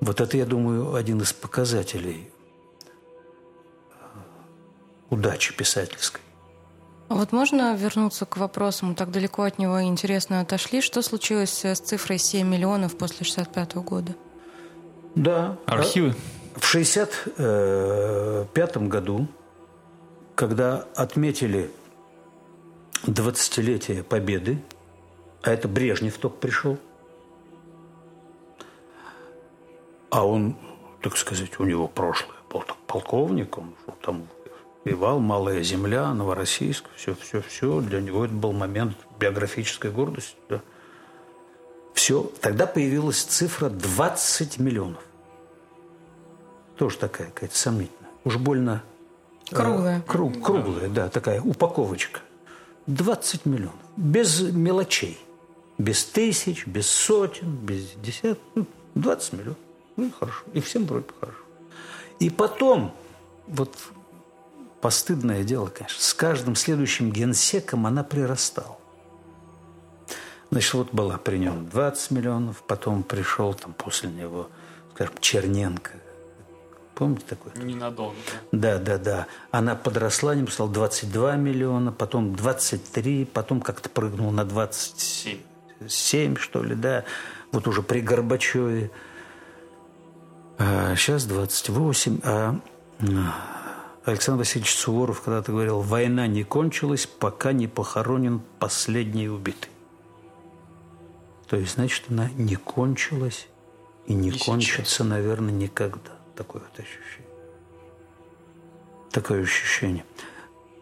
Вот это, я думаю, один из показателей удачи писательской. А вот можно вернуться к вопросу, мы так далеко от него интересно отошли. Что случилось с цифрой 7 миллионов после 65 года? Да. Архивы? В 65 году, когда отметили 20-летие Победы, а это Брежнев только пришел, а он, так сказать, у него прошлое был так, полковник, он там воевал, Малая Земля, Новороссийск, все, все, все. Для него это был момент биографической гордости. Да. Все. Тогда появилась цифра 20 миллионов. Тоже такая какая-то сомнительная. Уж больно... Э, круглая. Э, круг, круглая, да, такая упаковочка. 20 миллионов. Без мелочей. Без тысяч, без сотен, без десятков. 20 ну, миллионов. Ну, хорошо. И всем вроде хорошо. И потом, вот постыдное дело, конечно, с каждым следующим генсеком она прирастала. Значит, вот была при нем 20 миллионов, потом пришел там после него, скажем, Черненко. Помните такой? Ненадолго. Да, да, да. Она подросла, не стала 22 миллиона, потом 23, потом как-то прыгнул на 27, 7, что ли, да. Вот уже при Горбачеве. А сейчас 28. А Александр Васильевич Суворов когда-то говорил, война не кончилась, пока не похоронен последний убитый. То есть, значит, она не кончилась и не и кончится, сейчас. наверное, никогда. Такое вот ощущение. Такое ощущение.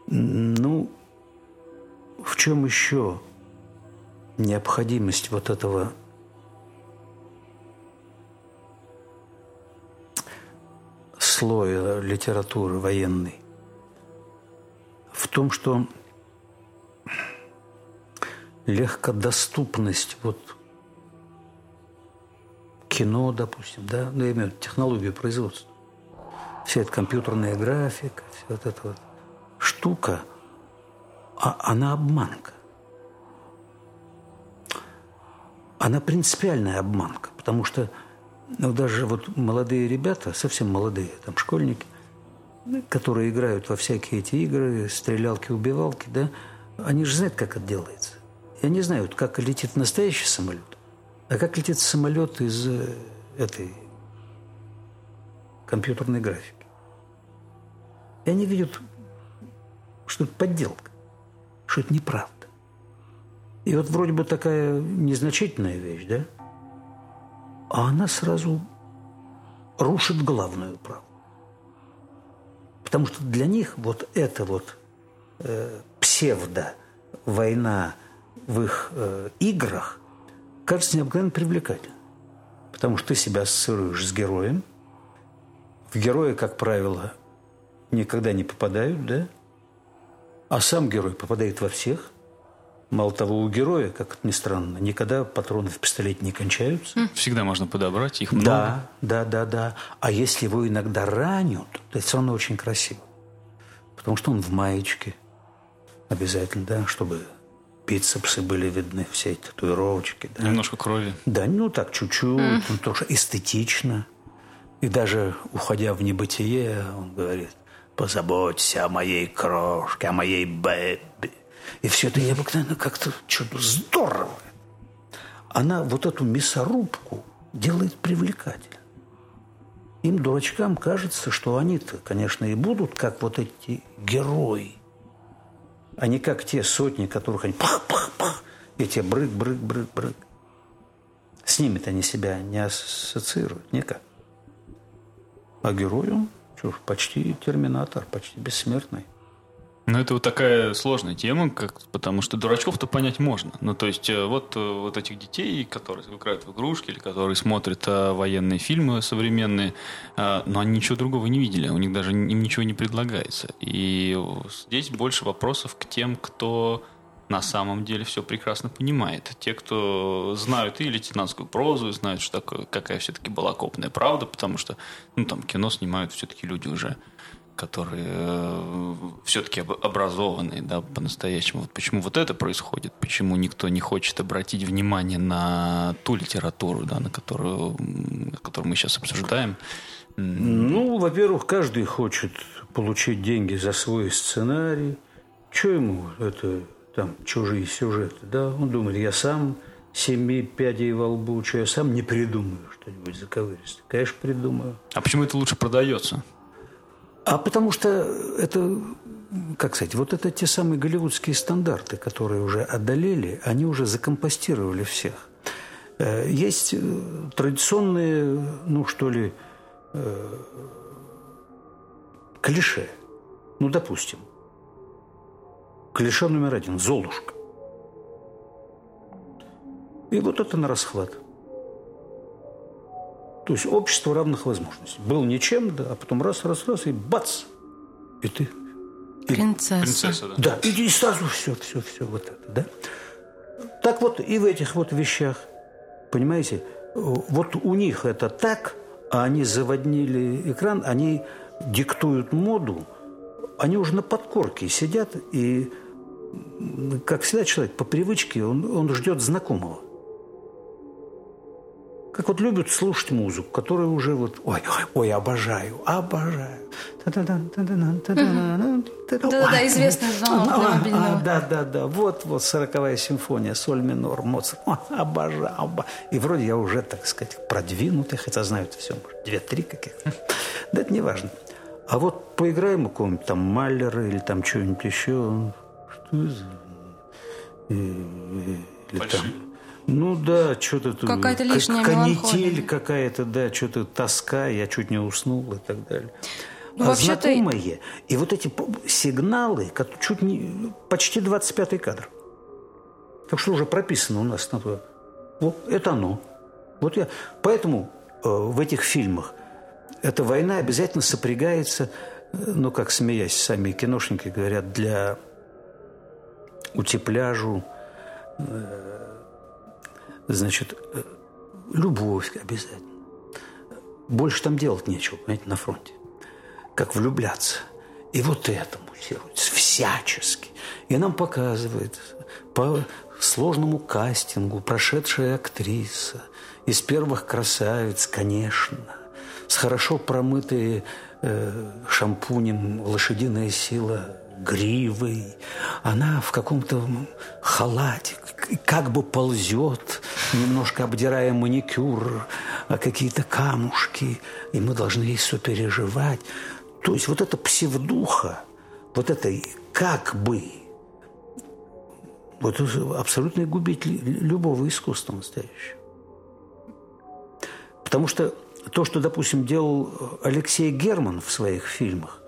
Ну, в чем еще необходимость вот этого слоя литературы военной в том, что легкодоступность вот кино, допустим, да, ну, я имею в виду технологию производства, вся эта компьютерная графика, вся вот эта вот штука, а она обманка. Она принципиальная обманка, потому что ну, даже вот молодые ребята, совсем молодые, там школьники, которые играют во всякие эти игры, стрелялки, убивалки, да, они же знают, как это делается. И они знают, как летит настоящий самолет, а как летит самолет из э, этой компьютерной графики. И они видят, что это подделка, что это неправда. И вот вроде бы такая незначительная вещь, да? а она сразу рушит главную правду. Потому что для них вот эта вот э, псевдо-война в их э, играх кажется необыкновенно привлекательной. Потому что ты себя ассоциируешь с героем, в героя, как правило, никогда не попадают, да? А сам герой попадает во всех. Мало того, у героя, как это ни странно, никогда патроны в пистолете не кончаются. Всегда можно подобрать, их много. Да, да, да, да. А если его иногда ранят, то это все равно очень красиво. Потому что он в маечке. Обязательно, да, чтобы бицепсы были видны, все эти татуировочки. Да. Немножко крови. Да, ну так, чуть-чуть, mm. ну, тоже эстетично. И даже уходя в небытие, он говорит, позаботься о моей крошке, о моей бэби. И все это необыкновенно как-то что-то здорово. Она вот эту мясорубку делает привлекательной. Им, дурачкам, кажется, что они-то, конечно, и будут как вот эти герои, а не как те сотни, которых они пах-пах-пах, эти брык-брык-брык-брык. С ними-то они себя не ассоциируют никак. А герой он что, почти терминатор, почти бессмертный. Ну, это вот такая сложная тема, как, потому что дурачков-то понять можно. Ну, то есть, э, вот, э, вот этих детей, которые играют в игрушки или которые смотрят а, военные фильмы современные, а, но они ничего другого не видели, у них даже им ничего не предлагается. И здесь больше вопросов к тем, кто на самом деле все прекрасно понимает. Те, кто знают и лейтенантскую прозу, и знают, что такое, какая все-таки была копная правда, потому что ну, там кино снимают все-таки люди уже которые э, все-таки образованные, да, по-настоящему. Вот почему вот это происходит? Почему никто не хочет обратить внимание на ту литературу, да, на которую, которую мы сейчас обсуждаем? Ну, во-первых, каждый хочет получить деньги за свой сценарий. Что ему это там чужие сюжеты, да? Он думает, я сам семи пядей во лбу, что я сам не придумаю что-нибудь заковыристое. Конечно, придумаю. А почему это лучше продается? А потому что это, как сказать, вот это те самые голливудские стандарты, которые уже одолели, они уже закомпостировали всех. Э, есть э, традиционные, ну что ли, э, клише. Ну, допустим, клише номер один – Золушка. И вот это на расхват – то есть общество равных возможностей. Был ничем, да, а потом раз, раз, раз, и бац! И ты... И, Принцесса. Принцесса, да. Да, и, и сразу все, все, все вот это, да. Так вот и в этих вот вещах, понимаете, вот у них это так, а они заводнили экран, они диктуют моду, они уже на подкорке сидят, и, как всегда человек, по привычке, он, он ждет знакомого как вот любят слушать музыку, которая уже вот, ой, ой, обожаю, обожаю. Да-да-да, известный жанр автомобильного. Да, да, да, вот, вот, сороковая симфония, соль минор, Моцарт, обожаю. И вроде я уже, так сказать, продвинутый, хотя знаю это все, может, две-три каких-то. Да это не важно. А вот поиграем у кого-нибудь там Маллера или там что-нибудь еще, что за... Или там ну да, что-то тут... Какая-то лишняя Канитель какая-то, да, что-то тоска, я чуть не уснул и так далее. Ну, а знакомые, и вот эти сигналы, как чуть не, почти 25-й кадр. Так что уже прописано у нас на то. Вот это оно. Вот я. Поэтому э, в этих фильмах эта война обязательно сопрягается, э, ну, как смеясь, сами киношники говорят, для утепляжу, э, Значит, э, любовь обязательно. Больше там делать нечего, понимаете, на фронте. Как влюбляться. И вот это муссируется всячески. И нам показывает по сложному кастингу прошедшая актриса из первых красавиц, конечно, с хорошо промытой э, шампунем лошадиная сила гривой, она в каком-то халате, как бы ползет, немножко обдирая маникюр, а какие-то камушки, и мы должны ей сопереживать. То есть вот эта псевдуха, вот это как бы, вот абсолютный губитель любого искусства настоящего. Потому что то, что, допустим, делал Алексей Герман в своих фильмах,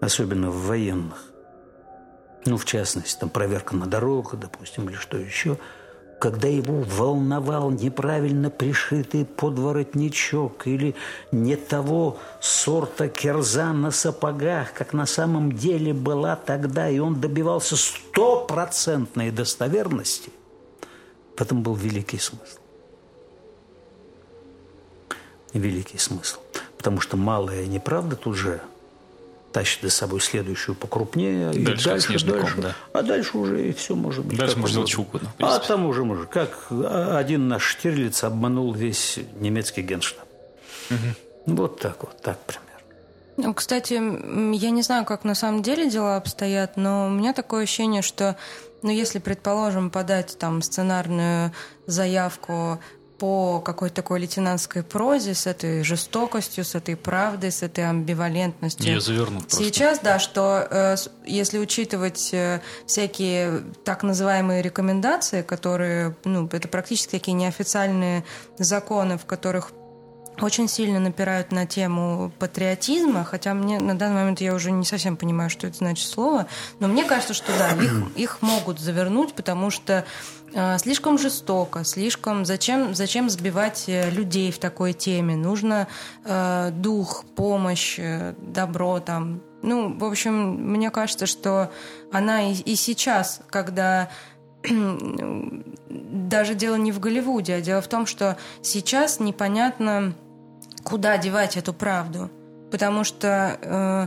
особенно в военных, ну, в частности, там проверка на дорогах, допустим, или что еще, когда его волновал неправильно пришитый подворотничок или не того сорта кирза на сапогах, как на самом деле была тогда, и он добивался стопроцентной достоверности, в этом был великий смысл. Великий смысл. Потому что малая неправда тут же – тащит за собой следующую покрупнее. Дальше, и дальше, дальше, дальше. да. А дальше уже и все может быть. Дальше можно делать угодно. А там уже может. Как один наш Штирлиц обманул весь немецкий генштаб. Угу. Вот так вот, так пример. Ну, кстати, я не знаю, как на самом деле дела обстоят, но у меня такое ощущение, что, ну, если, предположим, подать там сценарную заявку по какой-то такой лейтенантской прозе, с этой жестокостью, с этой правдой, с этой амбивалентностью. Я завернут просто. Сейчас, да, что э, если учитывать э, всякие так называемые рекомендации, которые, ну, это практически такие неофициальные законы, в которых очень сильно напирают на тему патриотизма, хотя мне на данный момент я уже не совсем понимаю, что это значит слово, но мне кажется, что да, их, их могут завернуть, потому что слишком жестоко, слишком зачем зачем сбивать э, людей в такой теме? Нужно э, дух, помощь, э, добро там. Ну, в общем, мне кажется, что она и, и сейчас, когда даже дело не в Голливуде, а дело в том, что сейчас непонятно куда девать эту правду. Потому что э, э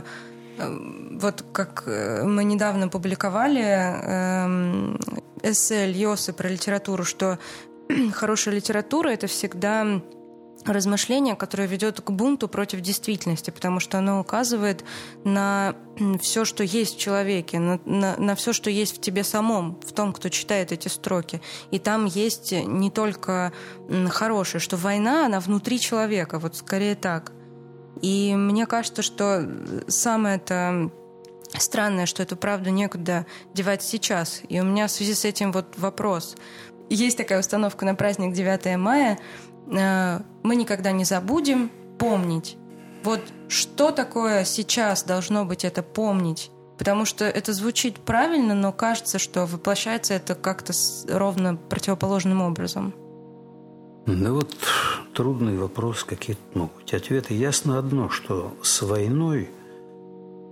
вот как мы недавно публиковали э, эссе Льосы про литературу, что хорошая литература — это всегда размышление, которое ведет к бунту против действительности, потому что оно указывает на все, что есть в человеке, на, на, на все, что есть в тебе самом, в том, кто читает эти строки. И там есть не только хорошее, что война, она внутри человека, вот скорее так. И мне кажется, что самое это странное, что эту правду некуда девать сейчас. И у меня в связи с этим вот вопрос. Есть такая установка на праздник 9 мая – Э, мы никогда не забудем помнить. Вот что такое сейчас должно быть это помнить? Потому что это звучит правильно, но кажется, что воплощается это как-то ровно противоположным образом. Да вот трудный вопрос, какие могут быть ответы. Ясно одно, что с войной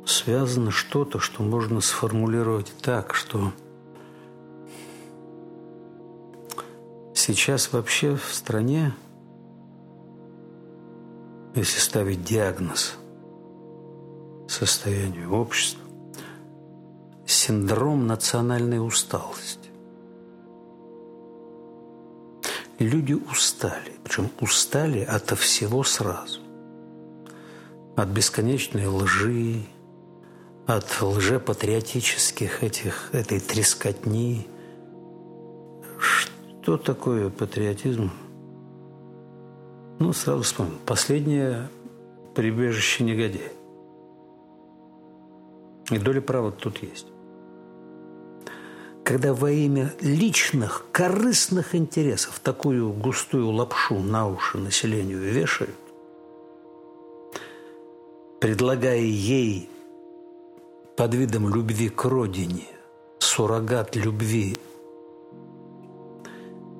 связано что-то, что можно сформулировать так, что сейчас вообще в стране если ставить диагноз состоянию общества, синдром национальной усталости. Люди устали, причем устали от всего сразу. От бесконечной лжи, от лжепатриотических этих, этой трескотни. Что такое патриотизм? Ну, сразу вспомнил. Последнее прибежище негодяя. И доля права тут есть. Когда во имя личных, корыстных интересов такую густую лапшу на уши населению вешают, предлагая ей под видом любви к родине суррогат любви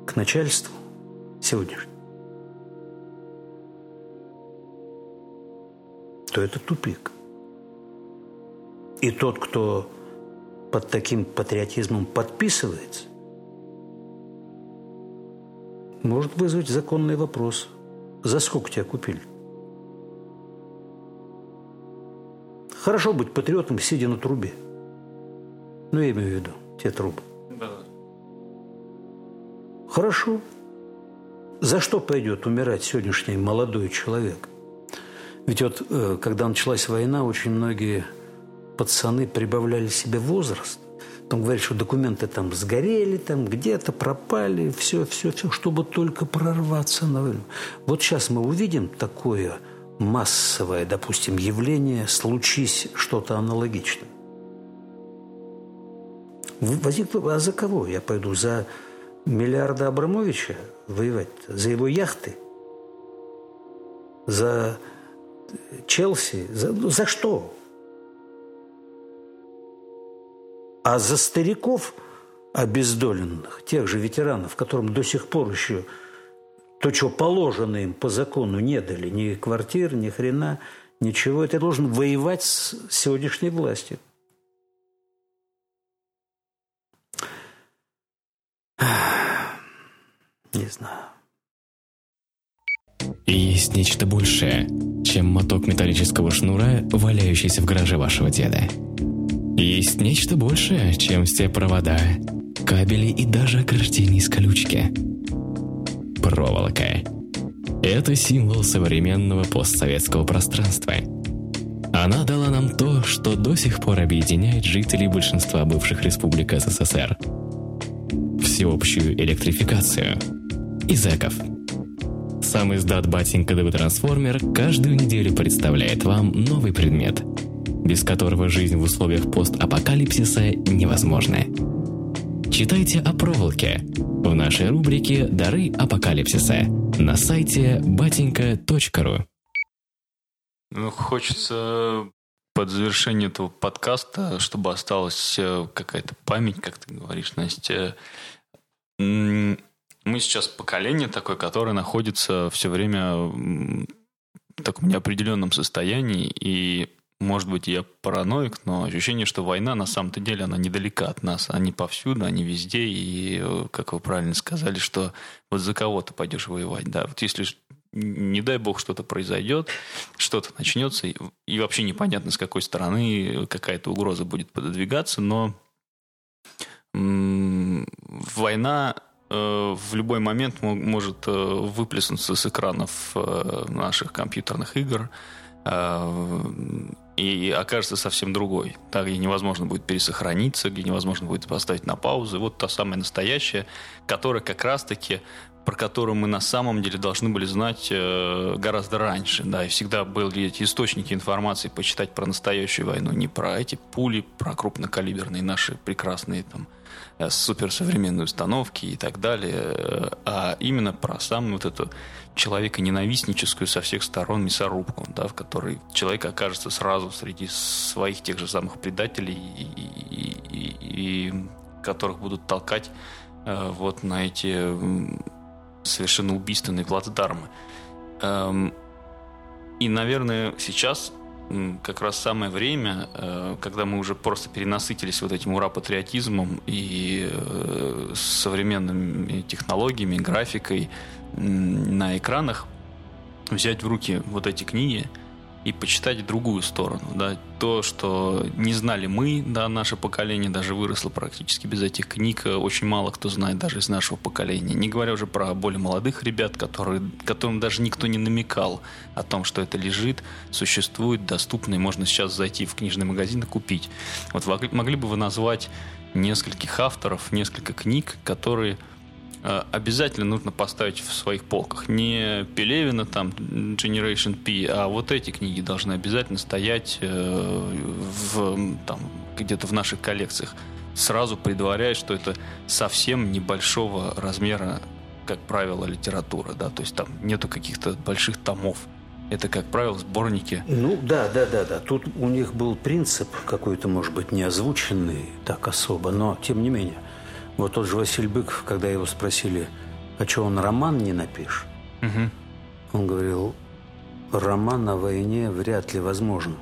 к начальству сегодняшнему, то это тупик. И тот, кто под таким патриотизмом подписывается, может вызвать законный вопрос. За сколько тебя купили? Хорошо быть патриотом, сидя на трубе. Ну, я имею в виду те трубы. Да. Хорошо. За что пойдет умирать сегодняшний молодой человек? Ведь вот, э, когда началась война, очень многие пацаны прибавляли себе возраст. Там говорят, что документы там сгорели, там где-то пропали, все, все, все, чтобы только прорваться на войну. Вот сейчас мы увидим такое массовое, допустим, явление, случись что-то аналогичное. Возникло, а за кого я пойду? За миллиарда Абрамовича воевать? За его яхты? За Челси. За, ну, за что? А за стариков обездоленных, тех же ветеранов, которым до сих пор еще то, что положено им по закону, не дали. Ни квартир, ни хрена, ничего. Это должен воевать с сегодняшней властью. Не знаю. Есть нечто большее, чем моток металлического шнура, валяющийся в гараже вашего деда. Есть нечто большее, чем все провода, кабели и даже ограждения из колючки. Проволока. Это символ современного постсоветского пространства. Она дала нам то, что до сих пор объединяет жителей большинства бывших республик СССР. Всеобщую электрификацию. И зэков. Сам издат «Батенька ДВ Трансформер» каждую неделю представляет вам новый предмет, без которого жизнь в условиях постапокалипсиса невозможна. Читайте о проволоке в нашей рубрике «Дары апокалипсиса» на сайте батенька.ру. Ну, хочется под завершение этого подкаста, чтобы осталась э, какая-то память, как ты говоришь, Настя. Мы сейчас поколение такое, которое находится все время в таком неопределенном состоянии, и может быть, я параноик, но ощущение, что война на самом-то деле, она недалека от нас. Они повсюду, они везде. И, э, как вы правильно сказали, что вот за кого ты пойдешь воевать. Да, вот если, не дай бог, что-то произойдет, что-то начнется, и вообще непонятно, с какой стороны какая-то угроза будет пододвигаться, но война э, в любой момент может э, выплеснуться с экранов наших компьютерных игр, и окажется совсем другой. Так, где невозможно будет пересохраниться, где невозможно будет поставить на паузу. Вот та самая настоящая, которая как раз-таки про которую мы на самом деле должны были знать э, гораздо раньше. Да, и всегда были эти источники информации почитать про настоящую войну, не про эти пули, про крупнокалиберные наши прекрасные там Э, суперсовременные установки и так далее, э, а именно про самую вот эту человека-ненавистническую со всех сторон мясорубку, да, в которой человек окажется сразу среди своих тех же самых предателей, и, и, и, и которых будут толкать э, вот на эти совершенно убийственные плацдармы. Эм, и, наверное, сейчас как раз самое время, э, когда мы уже просто перенасытились вот этим ура-патриотизмом и э, современными технологиями, графикой на экранах, взять в руки вот эти книги – и почитать другую сторону. Да? То, что не знали мы, да, наше поколение даже выросло практически без этих книг, очень мало кто знает даже из нашего поколения. Не говоря уже про более молодых ребят, которые, которым даже никто не намекал о том, что это лежит, существует, доступно, и можно сейчас зайти в книжный магазин и купить. Вот могли бы вы назвать нескольких авторов, несколько книг, которые обязательно нужно поставить в своих полках. Не Пелевина, там, Generation P, а вот эти книги должны обязательно стоять э, в, там, где-то в наших коллекциях. Сразу предваряя, что это совсем небольшого размера, как правило, литература. Да? То есть там нету каких-то больших томов. Это, как правило, сборники. Ну, да, да, да, да. Тут у них был принцип какой-то, может быть, не озвученный так особо, но тем не менее. Вот тот же Василий Быков, когда его спросили, а что он роман не напишет? Угу. Он говорил, роман о войне вряд ли возможен.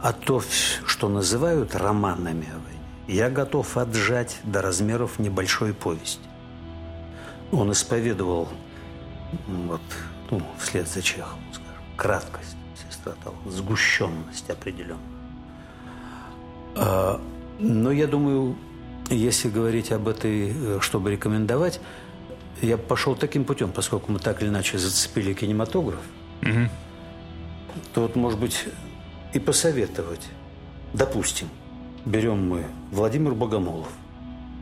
А то, что называют романами о войне, я готов отжать до размеров небольшой повести. Он исповедовал вот, ну, вслед за Чеховым, скажем, краткость, сестра сгущенность определенную. А, но я думаю, если говорить об этой, э, чтобы рекомендовать, я пошел таким путем, поскольку мы так или иначе зацепили кинематограф, угу. то вот, может быть, и посоветовать. Допустим, берем мы Владимир Богомолов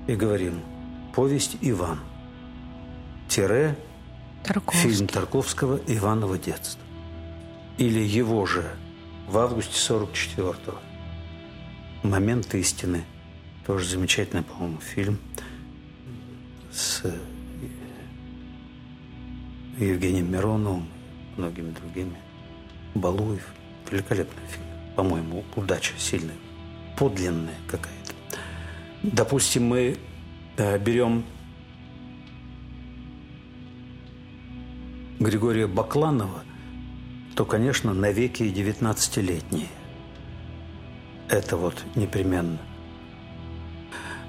и говорим «Повесть Иван» тире Тарковский. фильм Тарковского «Иваново детство». Или его же в августе 44-го «Момент истины» Тоже замечательный, по-моему, фильм с Евгением Мироновым, многими другими. Балуев. Великолепный фильм. По-моему, удача сильная. Подлинная какая-то. Допустим, мы берем Григория Бакланова, то, конечно, навеки 19-летние. Это вот непременно.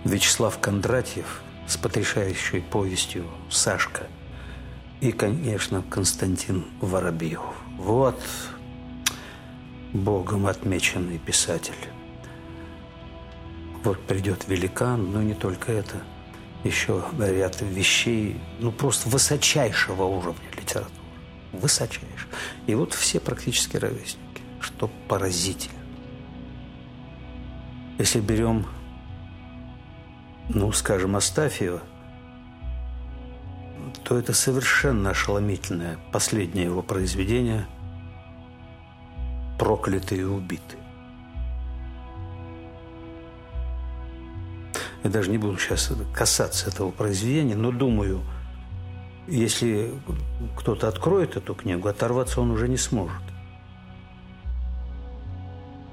Вячеслав Кондратьев с потрясающей повестью «Сашка» и, конечно, Константин Воробьев. Вот Богом отмеченный писатель. Вот придет великан, но не только это, еще ряд вещей, ну просто высочайшего уровня литературы. Высочайшего. И вот все практически ровесники, что поразительно. Если берем, ну, скажем, Астафьева, то это совершенно ошеломительное последнее его произведение «Проклятые убиты». Я даже не буду сейчас касаться этого произведения, но думаю, если кто-то откроет эту книгу, оторваться он уже не сможет.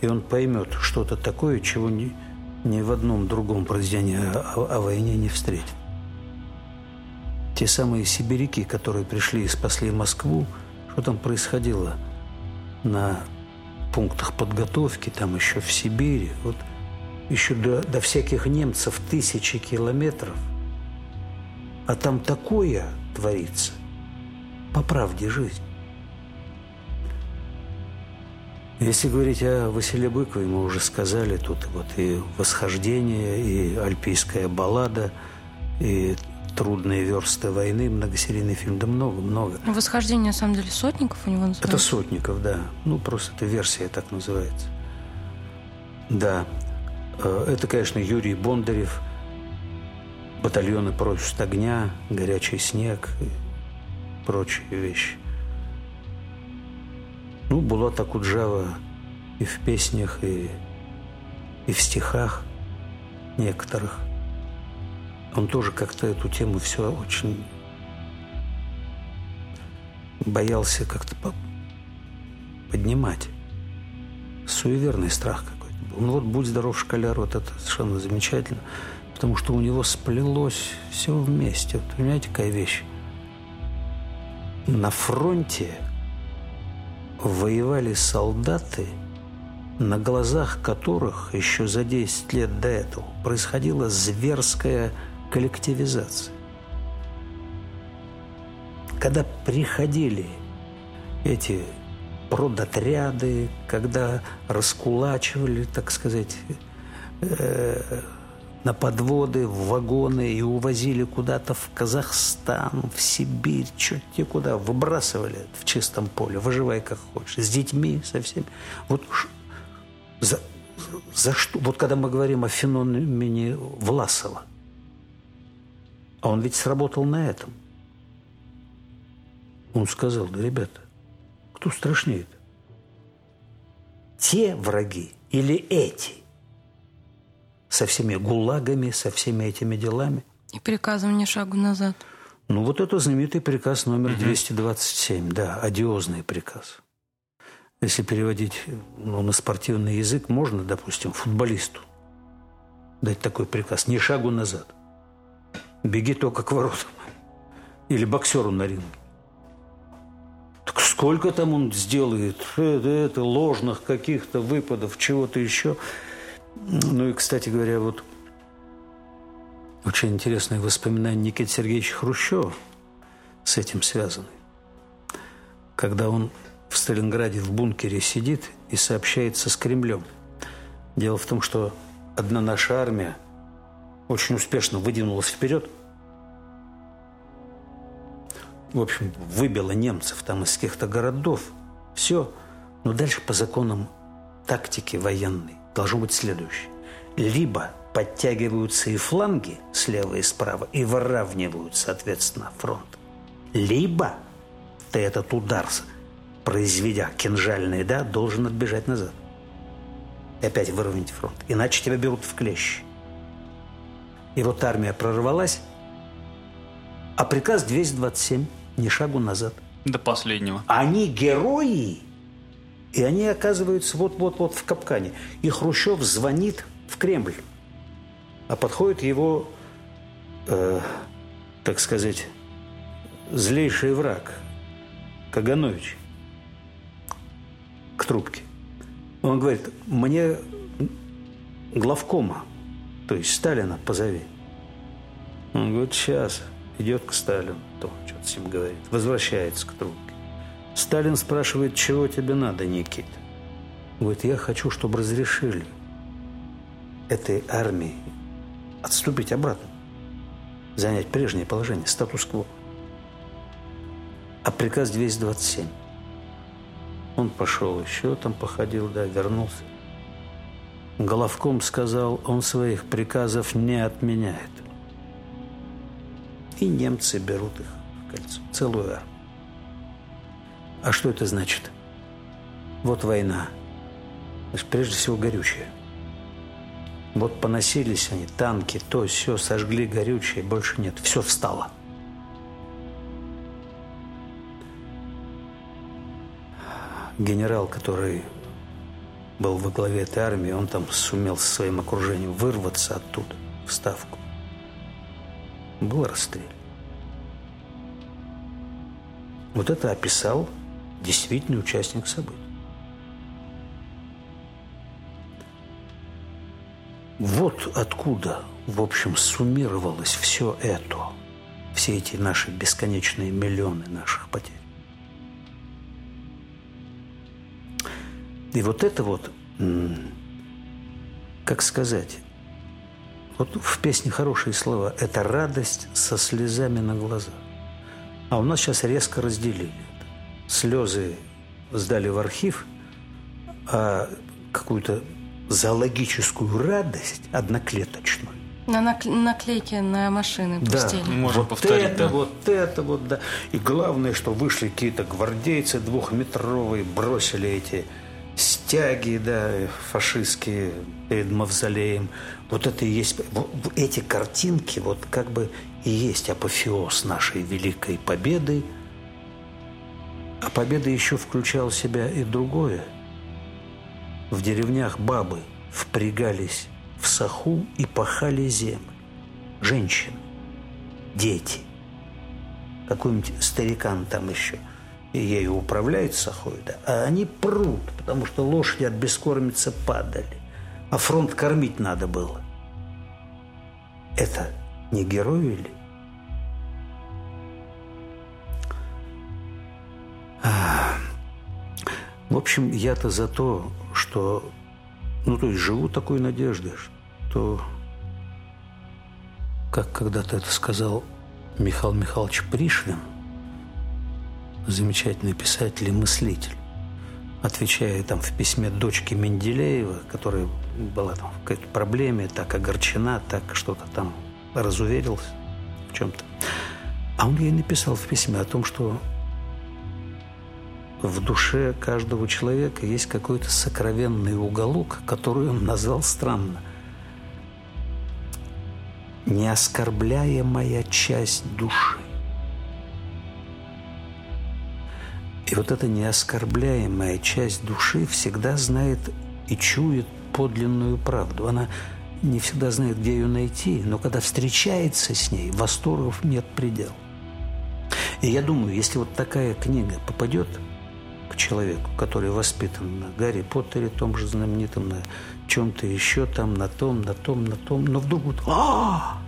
И он поймет что-то такое, чего ни, ни в одном другом произведении о, о войне не встретит. Те самые сибиряки, которые пришли и спасли Москву, что там происходило на пунктах подготовки, там еще в Сибири. Вот – еще до, до всяких немцев тысячи километров. А там такое творится. По правде жизнь. Если говорить о Василе Быкове, мы уже сказали, тут вот и «Восхождение», и «Альпийская баллада», и «Трудные версты войны», многосерийный фильм, да много-много. «Восхождение», на самом деле, Сотников у него называется? Это Сотников, да. Ну, просто эта версия так называется. Да. Э, это, конечно, Юрий Бондарев, батальоны против огня, горячий снег и прочие вещи. Ну, была так Акуджава и в песнях, и, и в стихах некоторых. Он тоже как-то эту тему все очень боялся как-то поднимать. Суеверный страх какой ну вот «Будь здоров, школяр», вот это совершенно замечательно, потому что у него сплелось все вместе. Вот, понимаете, какая вещь? На фронте воевали солдаты, на глазах которых еще за 10 лет до этого происходила зверская коллективизация. Когда приходили эти продотряды, когда раскулачивали, так сказать, э, на подводы, в вагоны и увозили куда-то в Казахстан, в Сибирь, черти куда, выбрасывали в чистом поле, выживай как хочешь, с детьми, со всеми. Вот за, за что? Вот когда мы говорим о феномене Власова, а он ведь сработал на этом. Он сказал, да, ребята, кто страшнее -то? Те враги или эти? Со всеми гулагами, со всеми этими делами. И приказом ни шагу назад. Ну, вот это знаменитый приказ номер 227, да, одиозный приказ. Если переводить ну, на спортивный язык, можно, допустим, футболисту дать такой приказ. Ни шагу назад. Беги только к воротам. Или боксеру на ринге. Так сколько там он сделает это, это ложных каких-то выпадов, чего-то еще. Ну и, кстати говоря, вот очень интересное воспоминание Никиты Сергеевича Хрущева с этим связаны. Когда он в Сталинграде в бункере сидит и сообщается с Кремлем. Дело в том, что одна наша армия очень успешно выдвинулась вперед – в общем, выбило немцев там из каких-то городов. Все. Но дальше по законам тактики военной должно быть следующее. Либо подтягиваются и фланги слева и справа и выравнивают, соответственно, фронт. Либо ты этот удар, произведя кинжальный, да, должен отбежать назад. И опять выровнять фронт. Иначе тебя берут в клещи. И вот армия прорвалась, а приказ 227 – ни шагу назад. До последнего. Они герои, и они оказываются вот-вот-вот в капкане. И Хрущев звонит в Кремль, а подходит его э, так сказать, злейший враг Каганович к трубке. Он говорит, мне главкома, то есть Сталина позови. Он говорит, сейчас, идет к Сталину, то что-то с ним говорит, возвращается к трубке. Сталин спрашивает, чего тебе надо, Никит? Говорит, я хочу, чтобы разрешили этой армии отступить обратно, занять прежнее положение, статус-кво. А приказ 227. Он пошел еще там походил, да, вернулся. Головком сказал, он своих приказов не отменяет. И немцы берут их в кольцо, целую армию. А что это значит? Вот война. Прежде всего горючее. Вот поносились они, танки, то, все, сожгли горючее, больше нет. Все встало. Генерал, который был во главе этой армии, он там сумел со своим окружением вырваться оттуда, в Ставку. Был расстрелян. Вот это описал действительный участник событий. Вот откуда, в общем, суммировалось все это, все эти наши бесконечные миллионы наших потерь. И вот это вот, как сказать, вот в песне хорошие слова, это радость со слезами на глазах. А у нас сейчас резко разделили слезы сдали в архив, а какую-то зоологическую радость одноклеточную. На наклейки на машины пустили. Да, Можем вот повторить, это, да. вот это, вот, да. И главное, что вышли какие-то гвардейцы двухметровые, бросили эти стяги, да, фашистские перед мавзолеем. Вот это и есть, эти картинки, вот как бы и есть апофеоз нашей великой победы – а победа еще включала в себя и другое. В деревнях бабы впрягались в саху и пахали землю. Женщины, дети, какой-нибудь старикан там еще и ею управляет сахой, да, а они прут, потому что лошади от бескормицы падали, а фронт кормить надо было. Это не герои ли? В общем, я-то за то, что, ну, то есть живу такой надеждой, что, как когда-то это сказал Михаил Михайлович Пришвин, замечательный писатель и мыслитель, отвечая там в письме дочке Менделеева, которая была там в какой-то проблеме, так огорчена, так что-то там разуверился в чем-то. А он ей написал в письме о том, что в душе каждого человека есть какой-то сокровенный уголок, который он назвал странно. Неоскорбляемая часть души. И вот эта неоскорбляемая часть души всегда знает и чует подлинную правду. Она не всегда знает, где ее найти, но когда встречается с ней, восторгов нет предела. И я думаю, если вот такая книга попадет к человеку, который воспитан на Гарри Поттере, том же знаменитом, на чем-то еще там, на том, на том, на том. Но вдруг вот, а,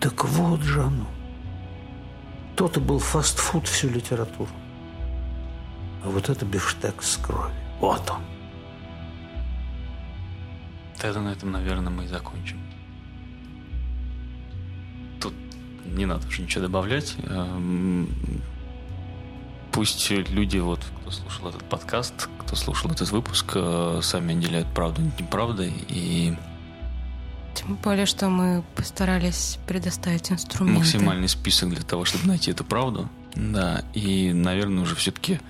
так вот же оно. То-то был фастфуд всю литературу. А вот это бифштекс с кровью. Вот он. Тогда на этом, наверное, мы и закончим. Тут не надо уже ничего добавлять. Пусть люди, вот, кто слушал этот подкаст, кто слушал этот выпуск, э, сами отделяют правду от неправды. И тем более, что мы постарались предоставить инструменты. Максимальный список для того, чтобы найти эту правду. Да, и, наверное, уже все-таки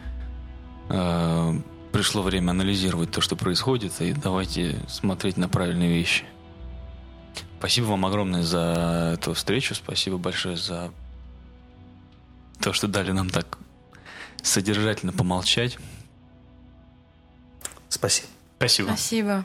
э, пришло время анализировать то, что происходит, и давайте смотреть на правильные вещи. Спасибо вам огромное за эту встречу, спасибо большое за то, что дали нам так содержательно помолчать. Спасибо. Спасибо. Спасибо.